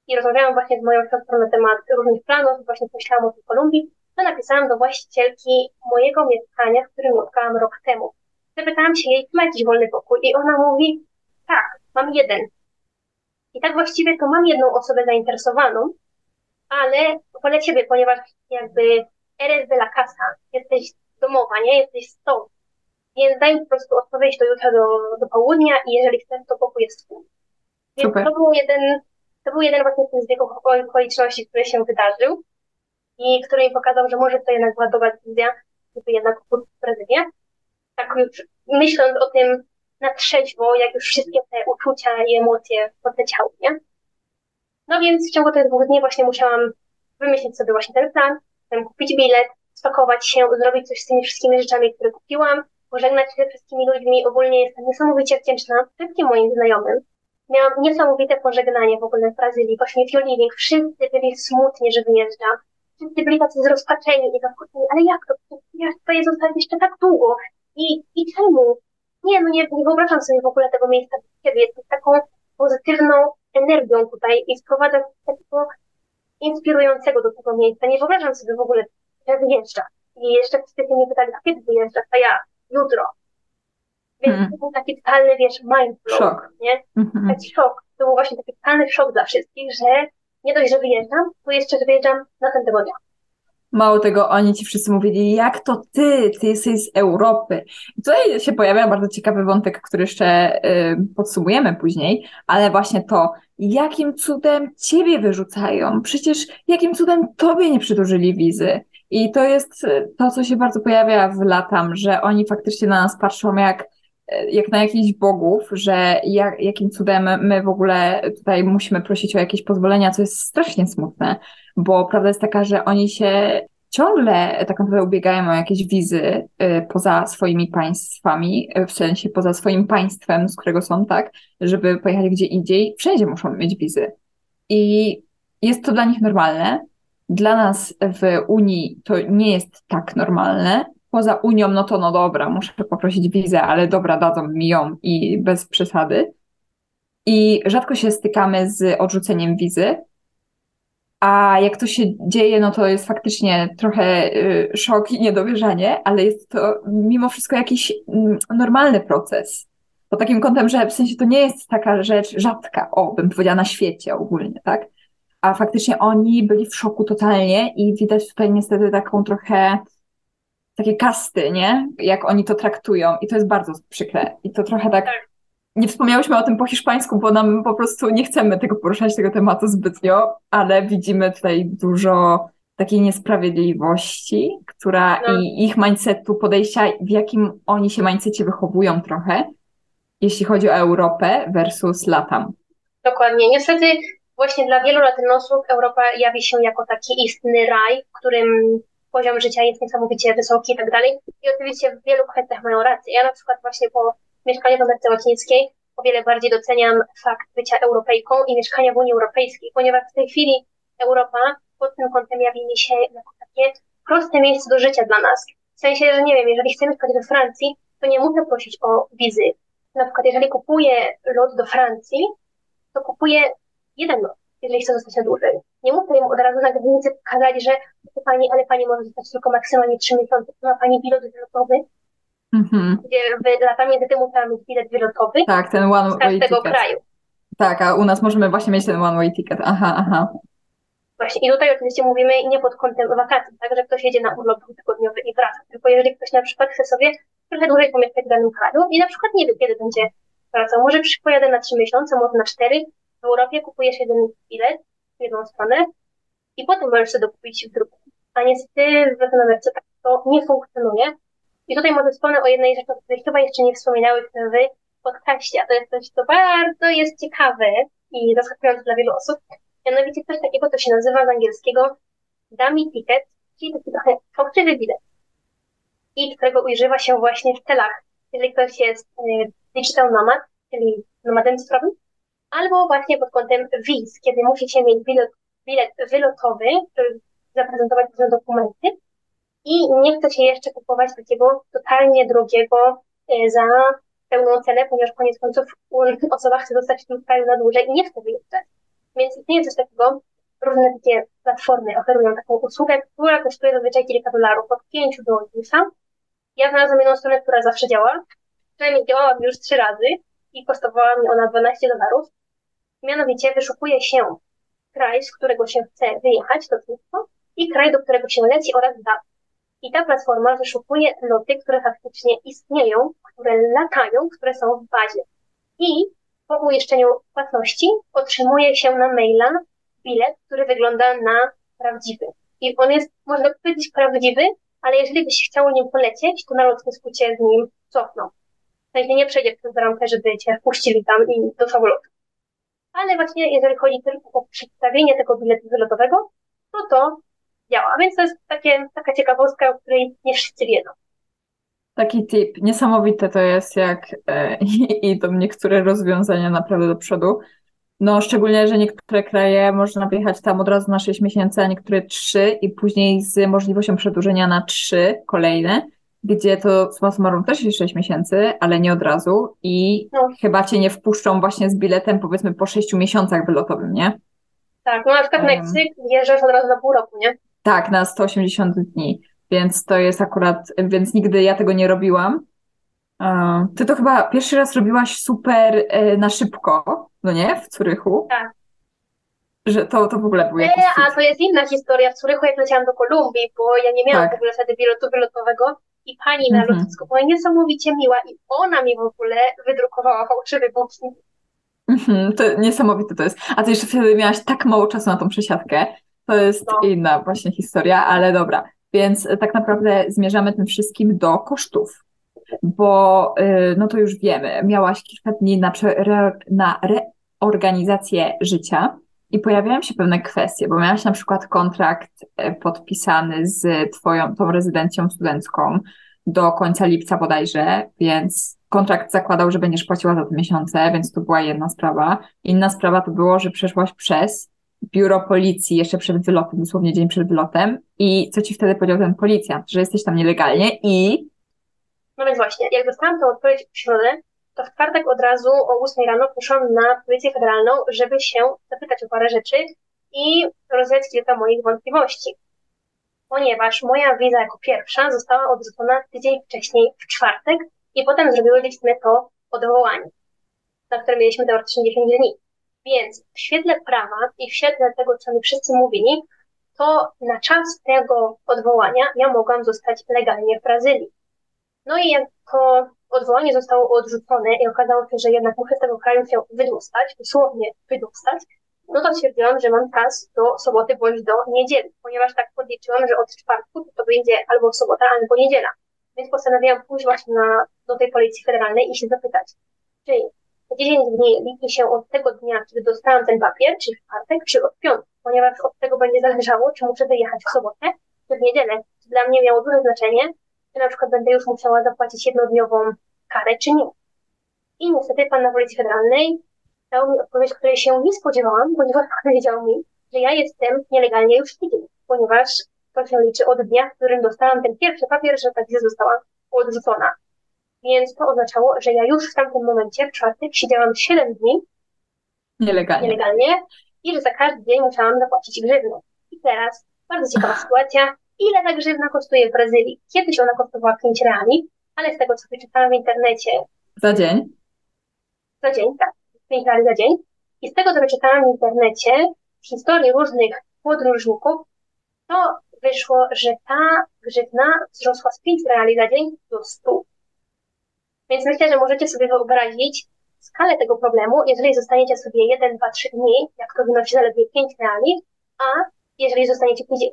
C: i rozmawiałam właśnie z moją siostrą na temat różnych planów, właśnie myślałam o tej Kolumbii, to napisałam do właścicielki mojego mieszkania, w którym mieszkałam rok temu. Zapytałam się jej, czy ma jakiś wolny pokój i ona mówi, tak, mam jeden. I tak właściwie to mam jedną osobę zainteresowaną, ale wolę Ciebie, ponieważ jakby eres de la casa, jesteś domowa, nie? Jesteś stąd. Więc daj mi po prostu odpowiedź do jutra do, do południa i jeżeli chcesz, to pokój jest twój. Więc
B: Super.
C: to był jeden, to był jeden właśnie z tych zbiegów okoliczności, który się wydarzył i który mi pokazał, że może to jednak była dobra decyzja, żeby jednak w Brazylię. Tak już myśląc o tym na trzeźwo, jak już wszystkie te uczucia i emocje podleciały, nie? No więc w ciągu tych dwóch dni właśnie musiałam wymyślić sobie właśnie ten plan, kupić bilet, spakować się, zrobić coś z tymi wszystkimi rzeczami, które kupiłam, pożegnać się ze wszystkimi ludźmi. Ogólnie jestem niesamowicie wdzięczna wszystkim moim znajomym. Miałam niesamowite pożegnanie w ogóle w Brazylii, właśnie Fioliving. Wszyscy byli smutni, że wyjeżdżam. Wszyscy byli tacy zrozpaczeni i zaskoczeni, ale jak to? Ja tutaj zostać jeszcze tak długo. I, I czemu? Nie, no nie, nie wyobrażam sobie w ogóle tego miejsca kiedy Jest taką pozytywną energią tutaj i sprowadza takiego inspirującego do tego miejsca. Nie wyobrażam sobie w ogóle, że wyjeżdża. I jeszcze wszyscy mnie pytali, a kiedy wyjeżdżasz? A ja, jutro. Więc hmm. to był taki totalny, wiesz, mind blow,
B: szok.
C: nie? Mm-hmm. Taki szok. To był właśnie taki totalny szok dla wszystkich, że nie dość, że wyjeżdżam, to jeszcze, że wyjeżdżam następnego dnia.
B: Mało tego, oni ci wszyscy mówili, jak to ty, ty jesteś z Europy. I tutaj się pojawia bardzo ciekawy wątek, który jeszcze y, podsumujemy później, ale właśnie to, jakim cudem ciebie wyrzucają? Przecież jakim cudem tobie nie przydłużyli wizy? I to jest to, co się bardzo pojawia w latam, że oni faktycznie na nas patrzą jak, jak na jakichś bogów, że jak, jakim cudem my w ogóle tutaj musimy prosić o jakieś pozwolenia, co jest strasznie smutne, bo prawda jest taka, że oni się ciągle tak naprawdę ubiegają o jakieś wizy y, poza swoimi państwami, y, w sensie poza swoim państwem, z którego są, tak, żeby pojechać gdzie indziej, wszędzie muszą mieć wizy. I jest to dla nich normalne, dla nas w Unii to nie jest tak normalne. Poza Unią, no to no dobra, muszę poprosić wizę, ale dobra, dadzą mi ją i bez przesady. I rzadko się stykamy z odrzuceniem wizy. A jak to się dzieje, no to jest faktycznie trochę y, szok i niedowierzanie, ale jest to mimo wszystko jakiś mm, normalny proces. Pod takim kątem, że w sensie to nie jest taka rzecz rzadka, o, bym powiedziała na świecie ogólnie, tak? a faktycznie oni byli w szoku totalnie i widać tutaj niestety taką trochę takie kasty, nie? Jak oni to traktują i to jest bardzo przykre i to trochę tak, tak nie wspomniałyśmy o tym po hiszpańsku, bo nam po prostu nie chcemy tego poruszać, tego tematu zbytnio, ale widzimy tutaj dużo takiej niesprawiedliwości, która no. i ich mindsetu, podejścia, w jakim oni się mindsetie wychowują trochę, jeśli chodzi o Europę versus Latam.
C: Dokładnie. Niestety właśnie dla wielu latynosów Europa jawi się jako taki istny raj, w którym poziom życia jest niesamowicie wysoki i tak dalej. I oczywiście w wielu kwestiach mają rację. Ja na przykład właśnie po mieszkaniu w Ameryce Łacińskiej o wiele bardziej doceniam fakt bycia Europejką i mieszkania w Unii Europejskiej, ponieważ w tej chwili Europa pod tym kątem jawi mi się jako takie proste miejsce do życia dla nas. W sensie, że nie wiem, jeżeli chcę mieszkać we Francji, to nie muszę prosić o wizy. Na przykład, jeżeli kupuję lot do Francji, to kupuję jeden lot, jeżeli chce zostać na dłużej. Nie muszę im od razu na granicy pokazać, że pani, ale pani może zostać tylko maksymalnie trzy miesiące, ma pani bilet wylotowy, mm-hmm. gdzie w latami niestety musiała mieć bilet wylotowy
B: tak, ten one
C: z każdego
B: ticket.
C: kraju.
B: Tak, a u nas możemy właśnie mieć ten one-way ticket. Aha, aha.
C: Właśnie, i tutaj oczywiście mówimy nie pod kątem wakacji, tak, że ktoś jedzie na urlop dwutygodniowy i wraca, tylko jeżeli ktoś na przykład chce sobie trochę dłużej pomieszkać w danym kraju i na przykład nie wie, kiedy będzie wracał, może pojadę na trzy miesiące, może na cztery, w Europie kupujesz jeden bilet w jedną stronę i potem możesz sobie dokupić w drugą. A niestety w Ameryce tak to nie funkcjonuje. I tutaj może wspomnę o jednej rzeczy, o której chyba jeszcze nie wspominałyśmy w podcaście, a to jest coś, co bardzo jest ciekawe i zaskakujące dla wielu osób. Mianowicie coś takiego, co się nazywa z angielskiego dummy ticket, czyli taki trochę fałszywy bilet. I którego używa się właśnie w celach. Jeżeli ktoś jest y, digital nomad, czyli nomadem cyfrowym, albo właśnie pod kątem wiz, kiedy musicie mieć bilet, bilet wylotowy, żeby zaprezentować różne dokumenty i nie chce się jeszcze kupować takiego totalnie drogiego e, za pełną cenę, ponieważ koniec końców osoba chce zostać w tym kraju na dłużej i nie chce wyjeżdżać. Więc istnieje coś takiego, różne takie platformy oferują taką usługę, która kosztuje zazwyczaj kilka dolarów, od 5 do 10. Ja znalazłam jedną stronę, która zawsze działa, przynajmniej działała już trzy razy i kosztowała mi ona 12 dolarów. Mianowicie wyszukuje się kraj, z którego się chce wyjechać, to wszystko, i kraj, do którego się leci oraz dat. I ta platforma wyszukuje loty, które faktycznie istnieją, które latają, które są w bazie. I po uiszczeniu płatności otrzymuje się na maila bilet, który wygląda na prawdziwy. I on jest, można powiedzieć, prawdziwy, ale jeżeli byś chciał nim polecieć, to na lotnisku cię z nim cofną. Sensie nie przejdzie przez bramkę, żeby cię wpuścili tam i do samolotu. Ale właśnie jeżeli chodzi tylko o przedstawienie tego biletu wylotowego, no to działa. Więc to jest takie, taka ciekawostka, o której nie wszyscy wiedzą.
B: Taki tip. Niesamowite to jest, jak e, [laughs] idą niektóre rozwiązania naprawdę do przodu. No, szczególnie, że niektóre kraje można wjechać tam od razu na 6 miesięcy, a niektóre 3 i później z możliwością przedłużenia na 3 kolejne, gdzie to summa summarum też jest 6 miesięcy, ale nie od razu i
C: No.
B: chyba cię nie wpuszczą właśnie z biletem powiedzmy po 6 miesiącach wylotowym, nie?
C: Tak, no na przykład
B: Em.
C: Meksyk wjeżdżasz od razu na pół roku, nie?
B: Tak, na 180 dni, więc to jest akurat, więc nigdy ja tego nie robiłam. Ty to chyba pierwszy raz robiłaś super e, na szybko, no nie? W Curychu.
C: Tak.
B: Że to, to w ogóle był jakiś
C: a to jest inna historia. W Curychu jak leciałam do Kolumbii, bo ja nie miałam
B: Tak.
C: w ogóle wtedy biletu wylotowego i pani na
B: Mhm.
C: lotnisku była niesamowicie miła i ona mi w ogóle wydrukowała fałszywy booking.
B: Mhm, to niesamowite to jest. A ty jeszcze wtedy miałaś tak mało czasu na tą przesiadkę. To jest
C: No.
B: inna właśnie historia, ale dobra. Więc e, tak naprawdę zmierzamy tym wszystkim do kosztów. Bo y, no to już wiemy, miałaś kilka dni na, na reorganizację życia i pojawiają się pewne kwestie, bo miałaś na przykład kontrakt e, podpisany z twoją tą rezydencją studencką do końca lipca bodajże, więc kontrakt zakładał, że będziesz płaciła za te miesiące, więc to była jedna sprawa. Inna sprawa to było, że przeszłaś przez biuro policji jeszcze przed wylotem, dosłownie dzień przed wylotem i co ci wtedy powiedział ten policjant, że jesteś tam nielegalnie i
C: No więc właśnie, jak dostałam tę odpowiedź w środę, to w czwartek od razu o 8 rano poszłam na Policję Federalną, żeby się zapytać o parę rzeczy i rozwiać kilka moich wątpliwości. Ponieważ moja wiza jako pierwsza została odrzucona tydzień wcześniej w czwartek i potem zrobiłyśmy to odwołanie, na które mieliśmy teoretycznie 10 dni. Więc w świetle prawa i w świetle tego, co mi wszyscy mówili, to na czas tego odwołania ja mogłam zostać legalnie w Brazylii. No i jak to odwołanie zostało odrzucone i okazało się, że jednak muszę z tego kraju się wydostać, dosłownie wydostać, no to stwierdziłam, że mam czas do soboty bądź do niedzieli, ponieważ tak podliczyłam, że od czwartku to, będzie albo sobota, albo niedziela. Więc postanowiłam pójść właśnie na, do tej Policji Federalnej i się zapytać, czy 10 dni liczy się od tego dnia, kiedy dostałam ten papier, czyli w czwartek, czy od piątku, ponieważ od tego będzie zależało, czy muszę wyjechać w sobotę, czy w niedzielę. Dla mnie miało duże znaczenie, czy na przykład będę już musiała zapłacić jednodniową karę, czy nie. I niestety pan na Policji Federalnej dał mi odpowiedź, której się nie spodziewałam, ponieważ [laughs] powiedział mi, że ja jestem nielegalnie już tydzień, ponieważ to się liczy od dnia, w którym dostałam ten pierwszy papier, że ta wiza została odrzucona. Więc to oznaczało, że ja już w tamtym momencie, w czwartek, siedziałam 7 dni
B: nielegalnie.
C: nielegalnie i że za każdy dzień musiałam zapłacić grzywnę. I teraz bardzo ciekawa sytuacja. Ile ta grzywna kosztuje w Brazylii? Kiedyś ona kosztowała 5 reali, ale z tego, co wyczytałam w internecie
B: Za dzień.
C: za dzień, tak, 5 reali za dzień, i z tego, co wyczytałam w internecie, z historii różnych podróżników, to wyszło, że ta grzywna wzrosła z 5 reali za dzień do 100. Więc myślę, że możecie sobie wyobrazić skalę tego problemu, jeżeli zostaniecie sobie 1, 2, 3 dni, jak to wynosi zaledwie 5 reali, a jeżeli zostaniecie tydzień.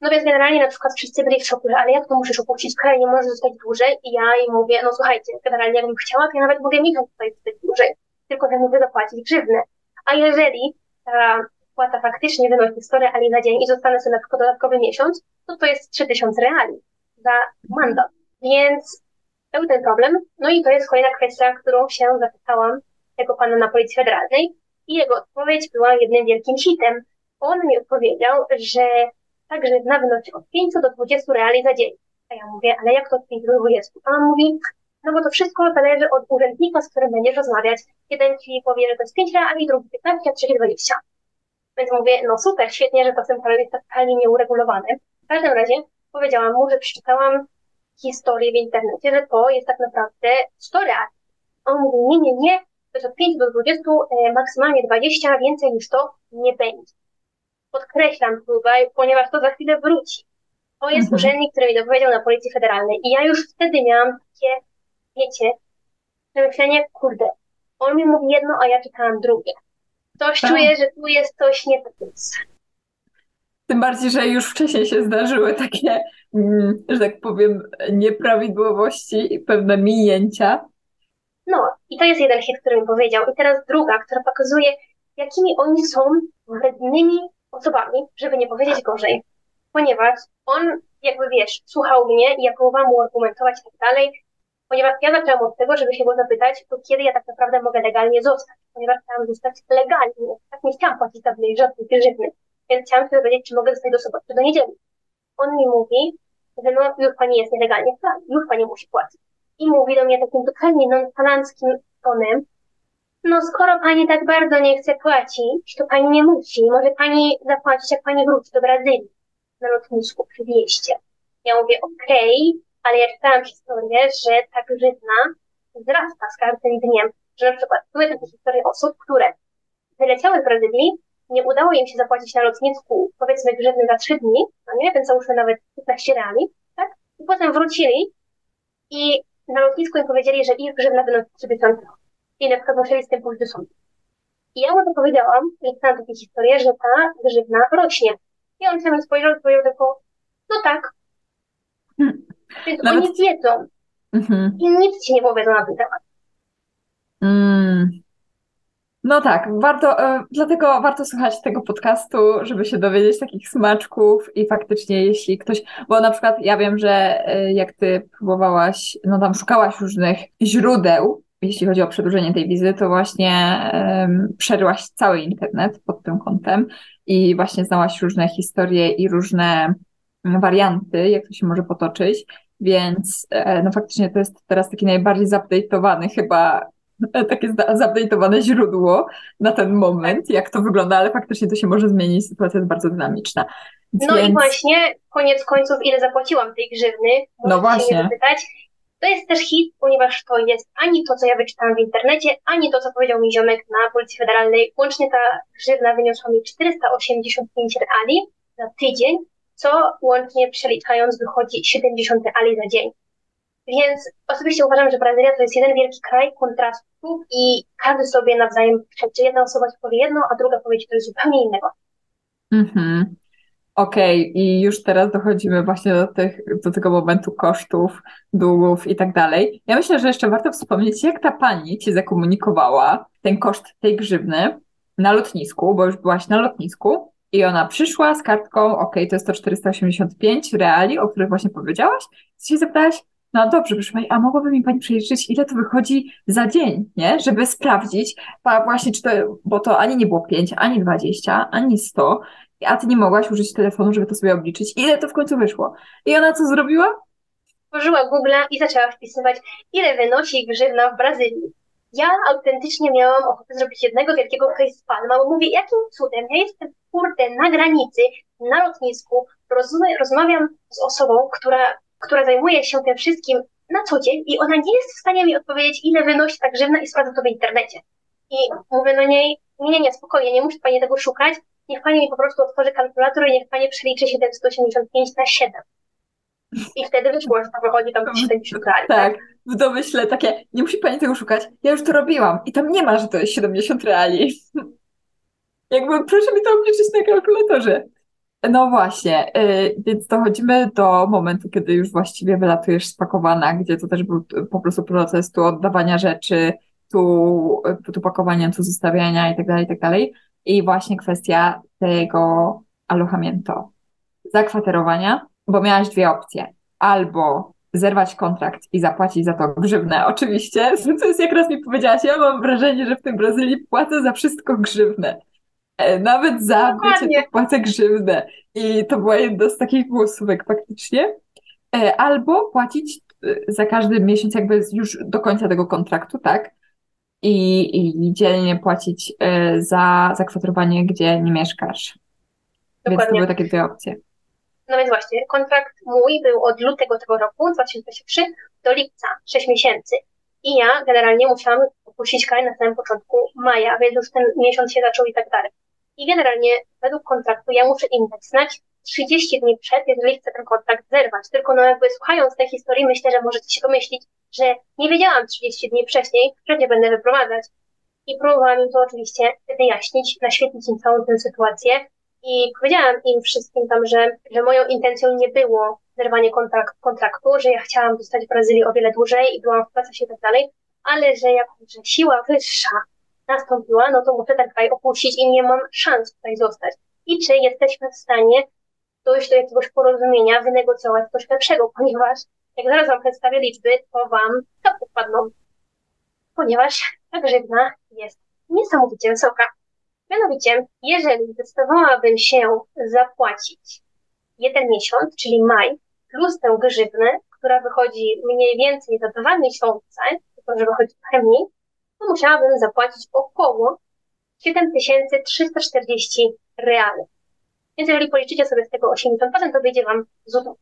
C: No więc generalnie na przykład wszyscy byli w szoku, że ale jak to musisz opuścić kraj, nie możesz zostać dłużej? I ja im mówię, no słuchajcie, generalnie jakbym chciała, to ja nawet mogę miesiąc tutaj zostać dłużej, tylko że muszę zapłacić grzywnę. A jeżeli ta płata faktycznie wynosi 100 reali na dzień i zostanę sobie na przykład dodatkowy miesiąc, to to jest 3000 reali za mandat. Więc był ten problem. No i to jest kolejna kwestia, którą się zapytałam tego pana na Policji Federalnej i jego odpowiedź była jednym wielkim hitem. On mi odpowiedział, że ta grzywna wynosi od 5 do 20 reali za dzień. A ja mówię, ale jak to od 5 do 20? A on mówi, no bo to wszystko zależy od urzędnika, z którym będziesz rozmawiać. Jeden ci powie, że to jest 5 reali, drugi 15, a trzeci 20. Więc mówię, no super, świetnie, że to w tym kraju jest tak totalnie nieuregulowane. W każdym razie powiedziałam mu, że przeczytałam historię w internecie, że to jest tak naprawdę 100 reali. On mówi, nie, nie, nie, to jest od 5 do 20, e, maksymalnie 20, więcej niż to nie będzie. Podkreślam tutaj, ponieważ to za chwilę wróci. To jest
B: Mhm.
C: urzędnik, który mi dopowiedział na Policji Federalnej i ja już wtedy miałam takie, wiecie, przemyślenie, kurde, on mi mówi jedno, a ja czytałam drugie. Coś
B: Tak.
C: czuję, że tu jest coś nie tak.
B: Tym bardziej, że już wcześniej się zdarzyły takie, mm, że tak powiem, nieprawidłowości i pewne minięcia.
C: No, i to jest jeden hit, który mi powiedział. I teraz druga, która pokazuje, jakimi oni są wrednymi osobami, żeby nie powiedzieć gorzej. Ponieważ on, jakby wiesz, słuchał mnie i ja próbowałam mu argumentować i tak dalej, ponieważ ja zaczęłam od tego, żeby się go zapytać, to kiedy ja tak naprawdę mogę legalnie zostać, ponieważ chciałam zostać legalnie, tak nie chciałam płacić za mniej żadnych grzywny, więc chciałam się dowiedzieć, czy mogę zostać do soboty, do niedzieli. On mi mówi, że no, już pani jest nielegalnie, tak, już pani musi płacić. I mówi do mnie takim totalnie nonszalanckim tonem, no skoro pani tak bardzo nie chce płacić, to pani nie musi. Może pani zapłacić, jak pani wróci do Brazylii na lotnisku przy wieście. Ja mówię, okej, okay, ale ja czytałam historię, że ta grzywna wzrasta z każdym dniem. Że na przykład były takie historie osób, które wyleciały z Brazylii, nie udało im się zapłacić na lotnisku, powiedzmy, grzywny za trzy dni, no nie, więc załóżmy nawet 15 reali, tak? I potem wrócili i na lotnisku im powiedzieli, że ich grzywna wynosi 3000 i na przykład musieli z tym pójść do sądu. I ja mu to powiedziałam, i czytałam takie historie, że ta grzywna rośnie. I on się spojrzał i powiedział tylko, no tak. Hmm. Więc Nawet... oni wiedzą. Mhm. I nic ci nie powiedzą na ten temat.
B: Mm. No tak, warto, e, dlatego warto słuchać tego podcastu, żeby się dowiedzieć takich smaczków i faktycznie jeśli ktoś, bo na przykład ja wiem, że e, jak ty próbowałaś, no tam szukałaś różnych źródeł, jeśli chodzi o przedłużenie tej wizy, to właśnie um, przeryłaś cały internet pod tym kątem i właśnie znałaś różne historie i różne warianty, jak to się może potoczyć, więc e, no faktycznie to jest teraz taki najbardziej zupdate'owany chyba [laughs] takie zupdate'owane źródło na ten moment, jak to wygląda, ale faktycznie to się może zmienić, sytuacja jest bardzo dynamiczna.
C: No Więc... i właśnie, koniec końców, ile zapłaciłam tej grzywny?
B: no właśnie.
C: Się zapytać. To jest też hit, ponieważ to jest ani to, co ja wyczytałam w internecie, ani to, co powiedział mi ziomek na Policji Federalnej. Łącznie ta grzywna wyniosła mi 485 reali za tydzień, co łącznie przeliczając wychodzi 70 reali za dzień. Więc osobiście uważam, że Brazylia to jest jeden wielki kraj kontrastów i każdy sobie nawzajem przeczy. Jedna osoba ci powie jedno, a druga powie ci coś zupełnie innego.
B: Mhm. Okej, okay. i już teraz dochodzimy właśnie do, tych, do tego momentu kosztów, długów i tak dalej. Ja myślę, że jeszcze warto wspomnieć, jak ta pani ci zakomunikowała ten koszt tej grzywny na lotnisku, bo już byłaś na lotnisku i ona przyszła z kartką, ok, to jest to 485 reali, o których właśnie powiedziałaś. I się zapytałaś, no dobrze, proszę Pani, a mogłaby mi Pani przeliczyć, ile to wychodzi za dzień, nie? Żeby sprawdzić, właśnie czy to, bo to ani nie było 5, ani 20, ani 100, a Ty nie mogłaś użyć telefonu, żeby to sobie obliczyć, ile to w końcu wyszło. I ona co zrobiła?
C: Otworzyła Google i zaczęła wpisywać, ile wynosi grzywna w Brazylii. Ja autentycznie miałam ochotę zrobić jednego wielkiego facepalma, bo mówię, jakim cudem, ja jestem kurde na granicy, na lotnisku, rozmawiam z osobą, która która zajmuje się tym wszystkim na co dzień i ona nie jest w stanie mi odpowiedzieć, ile wynosi ta grzywna i sprawdza to w internecie. I mówię do niej, nie, nie, spokojnie, nie musi Pani tego szukać, niech Pani mi po prostu otworzy kalkulator i niech Pani przeliczy 785 na 7. I wtedy wyszło, że to wychodzi tam 70 reali.
B: Tak, w domyśle takie, nie musi Pani tego szukać, ja już to robiłam i tam nie ma, że to jest 70 reali. [laughs] Jakby proszę mi to obliczyć na kalkulatorze. No właśnie, yy, więc dochodzimy do momentu, kiedy już właściwie wylatujesz spakowana, gdzie to też był po prostu proces tu oddawania rzeczy, tu, tu pakowania, tu zostawiania i tak dalej, i tak dalej. I właśnie kwestia tego alojamiento, zakwaterowania, bo miałaś dwie opcje. Albo zerwać kontrakt i zapłacić za to grzywnę, oczywiście, [laughs] co jest jak raz mi powiedziałaś, ja mam wrażenie, że w tym Brazylii płacę za wszystko grzywnę. E, nawet za bycie to płacę grzywnę. I to była jedna z takich głosówek faktycznie. E, albo płacić e, za każdy miesiąc jakby już do końca tego kontraktu, tak? I, i dzielnie płacić za zakwaterowanie, gdzie nie mieszkasz. Dokładnie. Więc to były takie dwie opcje.
C: No więc właśnie, kontrakt mój był od lutego tego roku, 2023, do lipca, 6 miesięcy. I ja generalnie musiałam opuścić kraj na samym początku maja, więc już ten miesiąc się zaczął i tak dalej. I generalnie według kontraktu ja muszę im dać znać 30 dni przed, jeżeli chcę ten kontrakt zerwać. Tylko no jakby słuchając tej historii, myślę, że możecie się pomyśleć, że nie wiedziałam 30 dni wcześniej, że nie będę wyprowadzać. I próbowałam im to oczywiście wyjaśnić, naświetlić im całą tę sytuację. I powiedziałam im wszystkim tam, że, że moją intencją nie było zerwanie kontrakt, kontraktu, że ja chciałam zostać w Brazylii o wiele dłużej i byłam w procesie i tak dalej, ale że jako, że siła wyższa nastąpiła, no to muszę ten kraj opuścić i nie mam szans tutaj zostać. I czy jesteśmy w stanie dojść do jakiegoś porozumienia, wynegocjować coś lepszego, [laughs] ponieważ jak zaraz Wam przedstawię liczby, to Wam kapy wpadną. Ponieważ ta grzywna jest niesamowicie wysoka. Mianowicie, jeżeli zdecydowałabym się zapłacić jeden miesiąc, czyli maj, plus tę grzywnę, która wychodzi mniej więcej za dwa miesiące, tylko że wychodzi trochę mniej, to musiałabym zapłacić około 7340 reali. Więc jeżeli policzycie sobie z tego 80%, to wyjdzie Wam złotą.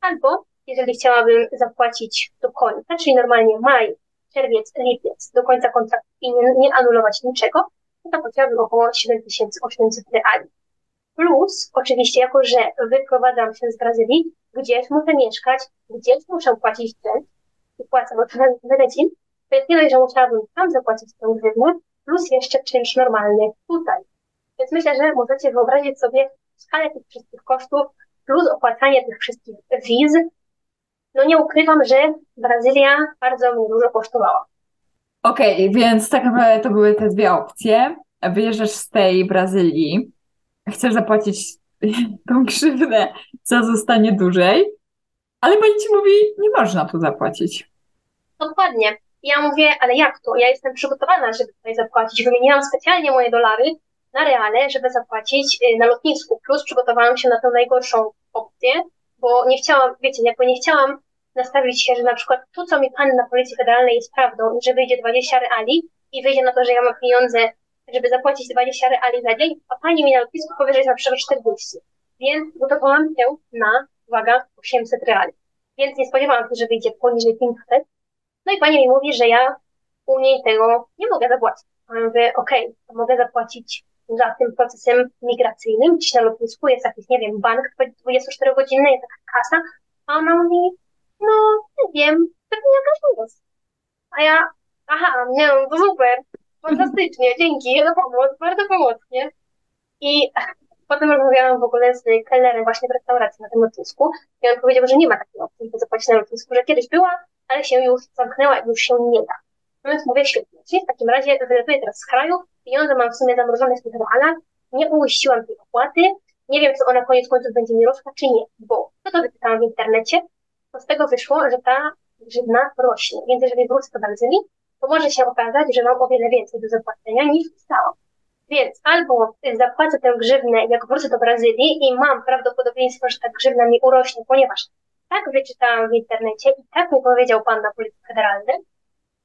C: Albo jeżeli chciałabym zapłacić do końca, czyli normalnie maj, czerwiec, lipiec, do końca kontraktu i nie, nie anulować niczego, to płaciłabym około 7800 reali. Plus, oczywiście, jako że wyprowadzam się z Brazylii, gdzieś muszę mieszkać, gdzieś muszę płacić czynsz i płacę w Medellin, tyle, że musiałabym tam zapłacić tę grzywnę, plus jeszcze czynsz normalny tutaj. Więc myślę, że możecie wyobrazić sobie skalę tych wszystkich kosztów, plus opłacanie tych wszystkich wiz. No nie ukrywam, że Brazylia bardzo mnie dużo kosztowała.
B: Okej, okay, więc tak naprawdę to były te dwie opcje. Wyjeżdżasz z tej Brazylii, chcesz zapłacić [laughs] tą krzywnę, co zostanie dłużej, ale pani ci mówi, nie można tu zapłacić.
C: Dokładnie. Ja mówię, ale jak to? Ja jestem przygotowana, żeby tutaj zapłacić. Wymieniłam specjalnie moje dolary na reale, żeby zapłacić y, na lotnisku. Plus przygotowałam się na tę najgorszą opcję, bo nie chciałam, wiecie, jakby nie chciałam nastawić się, że na przykład to, co mi pan na Policji Federalnej jest prawdą, że wyjdzie 20 reali i wyjdzie na to, że ja mam pieniądze, żeby zapłacić 20 reali za dzień, a pani mi na lotnisku powie, że jest na przykład 40. Więc gotowałam się na, uwaga, 800 reali. Więc nie spodziewałam się, że wyjdzie poniżej 500. No i pani mi mówi, że ja u niej tego nie mogę zapłacić. A ja mówię, okej, okay, to mogę zapłacić za tym procesem migracyjnym. Dziś na lotnisku jest jakiś, nie wiem, bank 24-godzinny, jest taka kasa, a ona mówi, no, nie wiem, pewnie jakaś jest. A ja, aha, nie no, to super, fantastycznie, dzięki za pomoc, bardzo pomocnie. I [laughs] potem rozmawiałam w ogóle z kelnerem właśnie w restauracji na tym lotnisku i on powiedział, że nie ma takiej opcji, by zapłacić na lotnisku, że kiedyś była, ale się już zamknęła i już się nie da. No więc mówię, świetnie, czyli w takim razie wylatuję teraz z kraju, pieniądze mam w sumie zamrożone w tych realach, nie uiściłam tej opłaty, nie wiem, co ona koniec końców będzie mi rosła, czy nie, bo to to wyczytałam w internecie, to z tego wyszło, że ta grzywna rośnie. Więc jeżeli wrócę do Brazylii, to może się okazać, że mam o wiele więcej do zapłacenia niż stałam. Więc albo zapłacę tę grzywnę, jak wrócę do Brazylii i mam prawdopodobieństwo, że ta grzywna mi urośnie, ponieważ tak wyczytałam w internecie i tak mi powiedział pan na Policji Federalnej,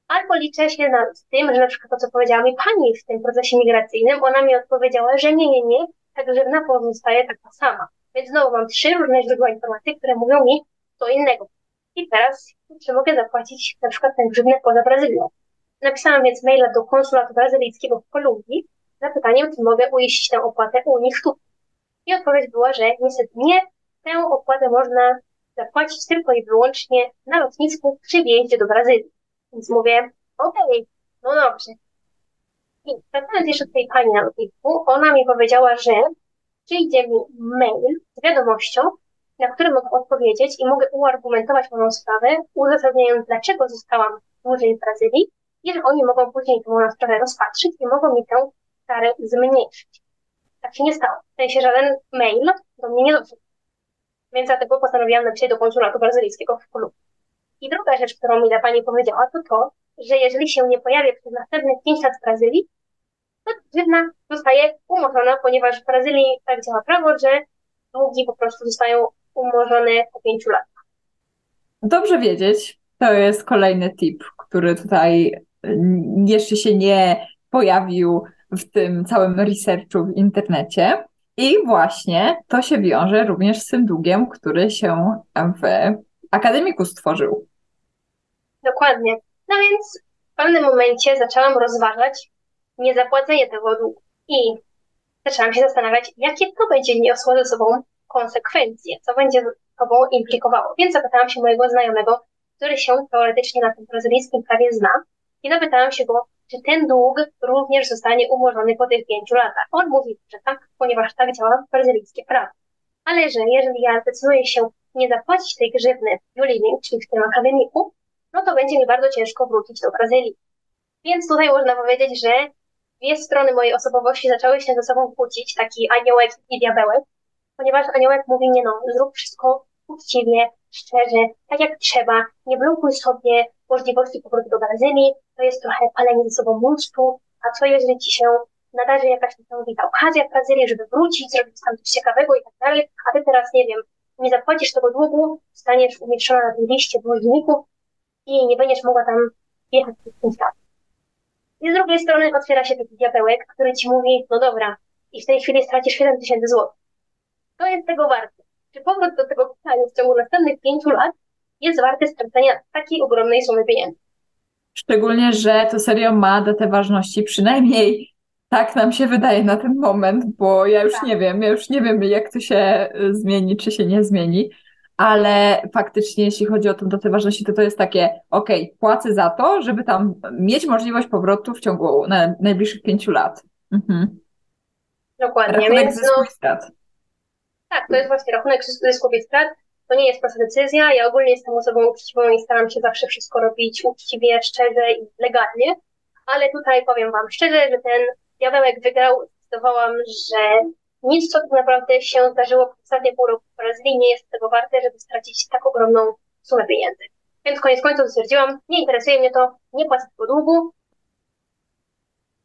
C: albo liczę się na, z tym, że na przykład to, co powiedziała mi pani w tym procesie migracyjnym, ona mi odpowiedziała, że nie, nie, nie, ta grzywna pozostaje taka sama. Więc znowu mam trzy różne źródła informacji, które mówią mi co innego. I teraz, czy mogę zapłacić na przykład tę grzywnę poza Brazylią? Napisałam więc maila do konsulatu brazylijskiego w Kolumbii z zapytaniem, czy mogę uiścić tę opłatę u nich tu. I odpowiedź była, że niestety nie, tę opłatę można zapłacić tylko i wyłącznie na lotnisku przy wjeździe do Brazylii. Więc mówię, okej, no dobrze. I wracając jeszcze do tej pani na lotnisku, ona mi powiedziała, że przyjdzie mi mail z wiadomością, na które mogę odpowiedzieć i mogę uargumentować moją sprawę, uzasadniając, dlaczego zostałam dłużej w Brazylii i że oni mogą później tę moją sprawę rozpatrzyć i mogą mi tę karę zmniejszyć. Tak się nie stało. W sensie żaden mail do mnie nie doszedł. Więc dlatego postanowiłam napisać do konsulatu brazylijskiego w Kolumbii. I druga rzecz, którą mi ta pani powiedziała, to to, że jeżeli się nie pojawię przez następne 5 lat w Brazylii, to grzywna zostaje umorzona, ponieważ w Brazylii tak działa prawo, że długi po prostu zostają umorzone po 5 latach.
B: Dobrze wiedzieć. To jest kolejny tip, który tutaj jeszcze się nie pojawił w tym całym researchu w internecie. I właśnie to się wiąże również z tym długiem, który się w akademiku stworzył.
C: Dokładnie. No więc w pewnym momencie zaczęłam rozważać niezapłacenie tego długu. I zaczęłam się zastanawiać, jakie to będzie niosło ze sobą konsekwencje, co będzie sobą implikowało. Więc zapytałam się mojego znajomego, który się teoretycznie na tym brazylijskim prawie zna i zapytałam się go, czy ten dług również zostanie umorzony po tych pięciu latach. On mówi, że tak, ponieważ tak działa brazylijskie prawo. Ale że jeżeli ja zdecyduję się nie zapłacić tej grzywny w Julinie, czyli w tym akademiku, no to będzie mi bardzo ciężko wrócić do Brazylii. Więc tutaj można powiedzieć, że dwie strony mojej osobowości zaczęły się ze sobą kłócić, taki aniołek i diabełek, ponieważ aniołek mówi, nie no, zrób wszystko uczciwie, szczerze, tak jak trzeba, nie blokuj sobie możliwości powrotu do Brazylii, to jest trochę palenie ze sobą mózgu, a co jeżeli ci się nadarzy jakaś niesamowita okazja w Brazylii, żeby wrócić, zrobić tam coś ciekawego i tak dalej, a ty teraz, nie wiem, nie zapłacisz tego długu, staniesz umieszczona na tym liście dłużników i nie będziesz mogła tam jechać przez pięć lat. I z drugiej strony otwiera się taki diabełek, który ci mówi, no dobra, i w tej chwili stracisz 7 tysięcy złotych. To jest tego warte. Czy powrót do tego kraju w ciągu następnych pięciu lat jest warty stracenia takiej ogromnej sumy pieniędzy?
B: Szczególnie, że to serio ma datę ważności, przynajmniej tak nam się wydaje na ten moment, bo ja już
C: Tak.
B: nie wiem, ja już nie wiem, jak to się y, zmieni, czy się nie zmieni, ale faktycznie, jeśli chodzi o tą datę ważności, to to jest takie, okej, płacę za to, żeby tam mieć możliwość powrotu w ciągu na, najbliższych pięciu lat. Mhm.
C: Dokładnie,
B: Rachunek
C: więc
B: zysku
C: no,
B: i strat.
C: tak, to jest właśnie rachunek zysków i strat. To nie jest prosta decyzja. Ja ogólnie jestem osobą uczciwą i staram się zawsze wszystko robić uczciwie, szczerze i legalnie. Ale tutaj powiem Wam szczerze, że ten diabełek wygrał. Zdecydowałam, że nic, co tak naprawdę się zdarzyło w ostatnie pół roku Brazylii, nie jest tego warte, żeby stracić tak ogromną sumę pieniędzy. Więc koniec końców stwierdziłam, nie interesuje mnie to, nie płacę tego długu,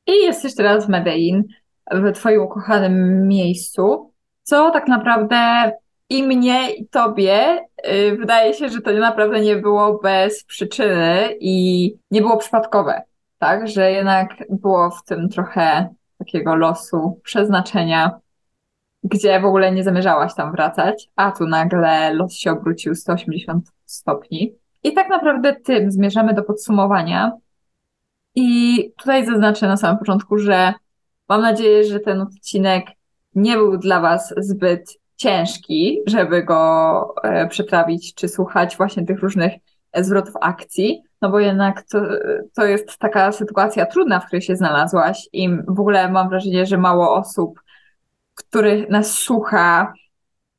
B: I jesteś teraz w Medellin, w Twoim ukochanym miejscu, co tak naprawdę i mnie, i Tobie y, wydaje się, że to naprawdę nie było bez przyczyny i nie było przypadkowe, tak? Że jednak było w tym trochę takiego losu, przeznaczenia, gdzie w ogóle nie zamierzałaś tam wracać, a tu nagle los się obrócił 180 stopni. I tak naprawdę tym zmierzamy do podsumowania. I tutaj zaznaczę na samym początku, że mam nadzieję, że ten odcinek nie był dla Was zbyt ciężki, żeby go e, przetrawić czy słuchać właśnie tych różnych e, zwrotów akcji, no bo jednak to, to jest taka sytuacja trudna, w której się znalazłaś i w ogóle mam wrażenie, że mało osób, których nas słucha,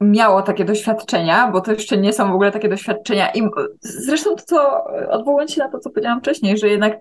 B: miało takie doświadczenia, bo to jeszcze nie są w ogóle takie doświadczenia. I zresztą to, co odwołując się na to, co powiedziałam wcześniej, że jednak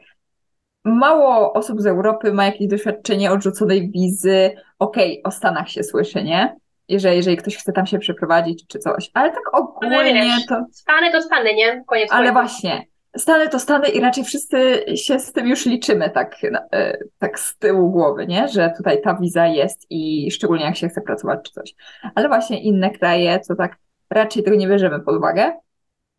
B: mało osób z Europy ma jakieś doświadczenie odrzuconej wizy. Okej, o Stanach się słyszy, nie? Jeżeli, jeżeli ktoś chce tam się przeprowadzić czy coś, ale tak ogólnie
C: wiesz,
B: to.
C: Stany to Stany, nie? Koniec
B: Ale
C: końców.
B: właśnie, Stany to Stany i raczej wszyscy się z tym już liczymy tak, e, tak z tyłu głowy, nie? Że tutaj ta wiza jest i szczególnie jak się chce pracować czy coś. Ale właśnie inne kraje, to tak raczej tego nie bierzemy pod uwagę,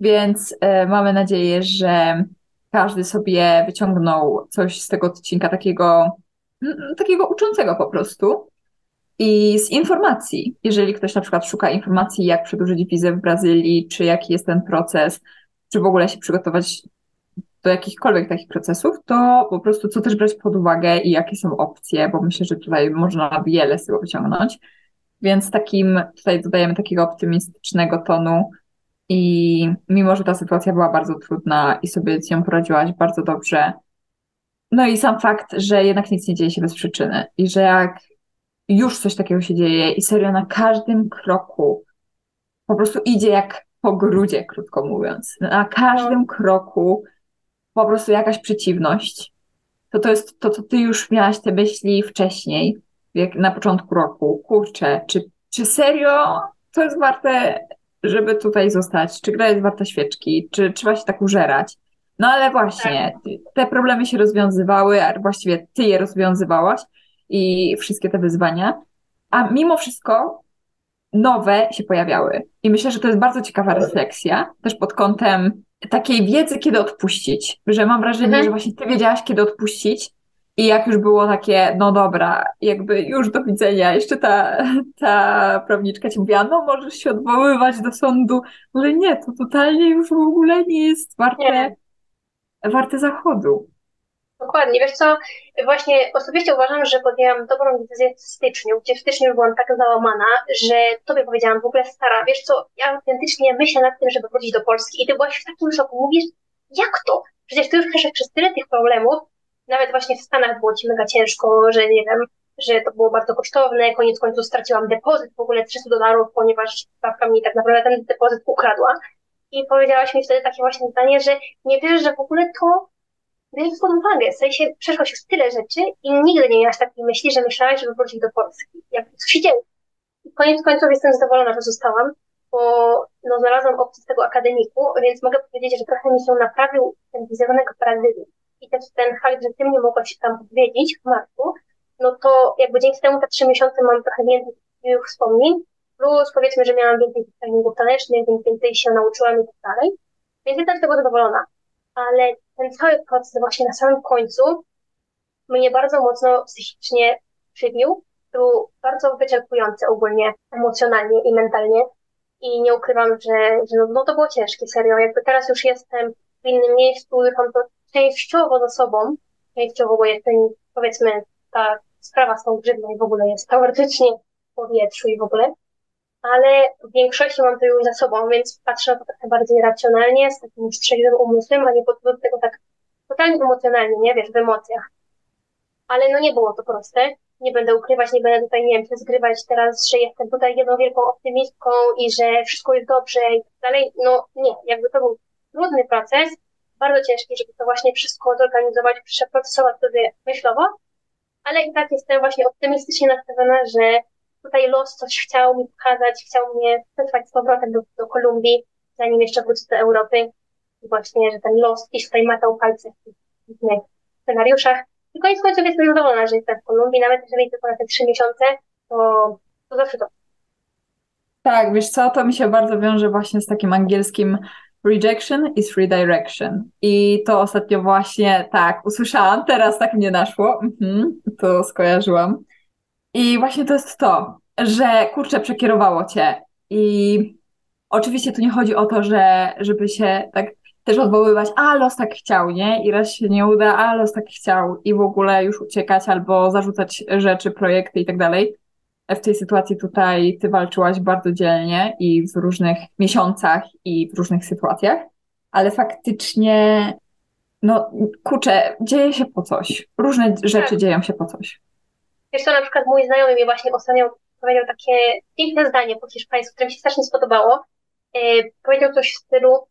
B: więc e, mamy nadzieję, że każdy sobie wyciągnął coś z tego odcinka takiego, mm, takiego uczącego po prostu. I z informacji, jeżeli ktoś na przykład szuka informacji, jak przedłużyć wizę w Brazylii, czy jaki jest ten proces, czy w ogóle się przygotować do jakichkolwiek takich procesów, to po prostu co też brać pod uwagę i jakie są opcje, bo myślę, że tutaj można wiele z tego wyciągnąć. Więc takim, tutaj dodajemy takiego optymistycznego tonu i mimo, że ta sytuacja była bardzo trudna i sobie z nią poradziłaś bardzo dobrze, no i sam fakt, że jednak nic nie dzieje się bez przyczyny i że jak już coś takiego się dzieje i serio na każdym kroku po prostu idzie jak po grudzie, krótko mówiąc. Na każdym kroku po prostu jakaś przeciwność. To to jest to, co ty już miałaś te myśli wcześniej, jak na początku roku. Kurczę, czy, czy serio to jest warte, żeby tutaj zostać? Czy gra jest warta świeczki? Czy trzeba się tak użerać? No ale właśnie, te problemy się rozwiązywały, a właściwie ty je rozwiązywałaś i wszystkie te wyzwania, a mimo wszystko nowe się pojawiały. I myślę, że to jest bardzo ciekawa refleksja, też pod kątem takiej wiedzy, kiedy odpuścić. Że mam wrażenie,
C: Mhm.
B: że właśnie ty wiedziałaś, kiedy odpuścić. I jak już było takie, no dobra, jakby już do widzenia, jeszcze ta, ta prawniczka ci mówiła, no możesz się odwoływać do sądu, ale nie, to totalnie już w ogóle nie jest warte,
C: Nie.
B: warte zachodu.
C: Dokładnie, wiesz co, właśnie osobiście uważam, że podjęłam dobrą decyzję w styczniu, gdzie w styczniu byłam tak załamana, że tobie powiedziałam w ogóle stara, wiesz co, ja autentycznie myślę nad tym, żeby wrócić do Polski i ty byłaś w takim szoku, mówisz, jak to? Przecież ty już przeszedł przez tyle tych problemów, nawet właśnie w Stanach było ci mega ciężko, że nie wiem, że to było bardzo kosztowne, koniec końców straciłam depozyt w ogóle 300 dolarów, ponieważ sprawka mi tak naprawdę ten depozyt ukradła. i powiedziałaś mi wtedy takie właśnie zdanie, że nie wierzysz, że w ogóle to bierz pod uwagę. W sensie przeszłaś już tyle rzeczy i nigdy nie miałaś takiej myśli, że myślałaś, żeby wrócić do Polski. Jak co się dzieje? I koniec końców jestem zadowolona, że zostałam, bo no, znalazłam opcję z tego akademiku, więc mogę powiedzieć, że trochę mi się naprawił ten wizerunek Brazylii. I też ten fakt, że ty mnie mogłaś tam odwiedzić w marcu, no to jakby dzięki temu te trzy miesiące mam trochę więcej tych wspomnień, plus powiedzmy, że miałam więcej treningów tanecznych, więc więcej się nauczyłam i tak dalej. Więc jestem z tego zadowolona. Ale ten cały proces właśnie na samym końcu mnie bardzo mocno psychicznie przybił. Był bardzo wyczerpujący ogólnie emocjonalnie i mentalnie. I nie ukrywam, że, że no, no to było ciężkie, serio. Jakby teraz już jestem w innym miejscu, już mam to częściowo za sobą, częściowo, bo jest ten, powiedzmy, ta sprawa z tą grzywną i w ogóle jest teoretycznie w powietrzu i w ogóle, ale w większości mam to już za sobą, więc patrzę na to trochę bardziej racjonalnie, z takim trzeźwym umysłem, a nie pod tego tak totalnie emocjonalnie, nie wiesz, w emocjach. Ale no nie było to proste. Nie będę ukrywać, nie będę tutaj, nie wiem, zgrywać teraz, że jestem tutaj jedną wielką optymistką i że wszystko jest dobrze i tak dalej. No nie, jakby to był trudny proces, bardzo ciężki, żeby to właśnie wszystko zorganizować, przeprocesować sobie myślowo, ale i tak jestem właśnie optymistycznie nastawiona, że tutaj los coś chciał mi pokazać, chciał mnie przetrwać z powrotem do, do Kolumbii, zanim jeszcze wrócę do Europy. I właśnie, że ten los gdzieś tutaj matał palce w różnych scenariuszach. I koniec końców jestem zadowolona, że jestem w Kolumbii, nawet jeżeli tylko na te trzy miesiące, to, to zawsze to.
B: Tak, wiesz co, to mi się bardzo wiąże właśnie z takim angielskim rejection is redirection. I to ostatnio właśnie tak usłyszałam, teraz tak mnie naszło, mhm, to skojarzyłam. I właśnie to jest to, że kurczę, przekierowało cię. I oczywiście tu nie chodzi o to, że żeby się tak też odwoływać, a los tak chciał, nie? I raz się nie uda, a los tak chciał i w ogóle już uciekać albo zarzucać rzeczy, projekty i tak dalej. W tej sytuacji tutaj ty walczyłaś bardzo dzielnie i w różnych miesiącach i w różnych sytuacjach, ale faktycznie, no kurczę, dzieje się po coś. Różne rzeczy tak. dzieją się po coś.
C: Wiesz co, na przykład mój znajomy mi właśnie ostatnio powiedział takie piękne zdanie po hiszpańsku, które mi się strasznie spodobało. E, powiedział coś w stylu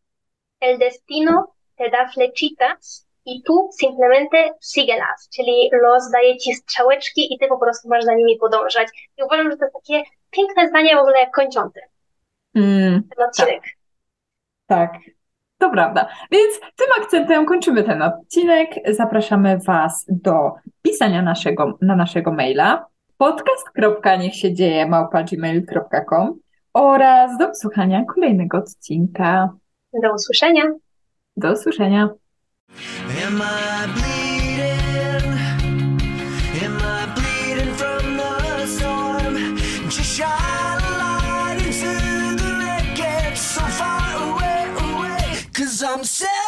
C: El destino te da flechitas i tu simplemente síguelas, czyli los daje ci strzałeczki i ty po prostu masz za nimi podążać. I uważam, że to jest takie piękne zdanie w ogóle kończące. Mm, ten odcinek.
B: Tak. tak. To prawda. Więc tym akcentem kończymy ten odcinek. Zapraszamy Was do pisania naszego, na naszego maila podcast.niechsiedzieje.gmail.com oraz do wysłuchania kolejnego odcinka.
C: Do usłyszenia.
B: Do usłyszenia. Cause I'm sad.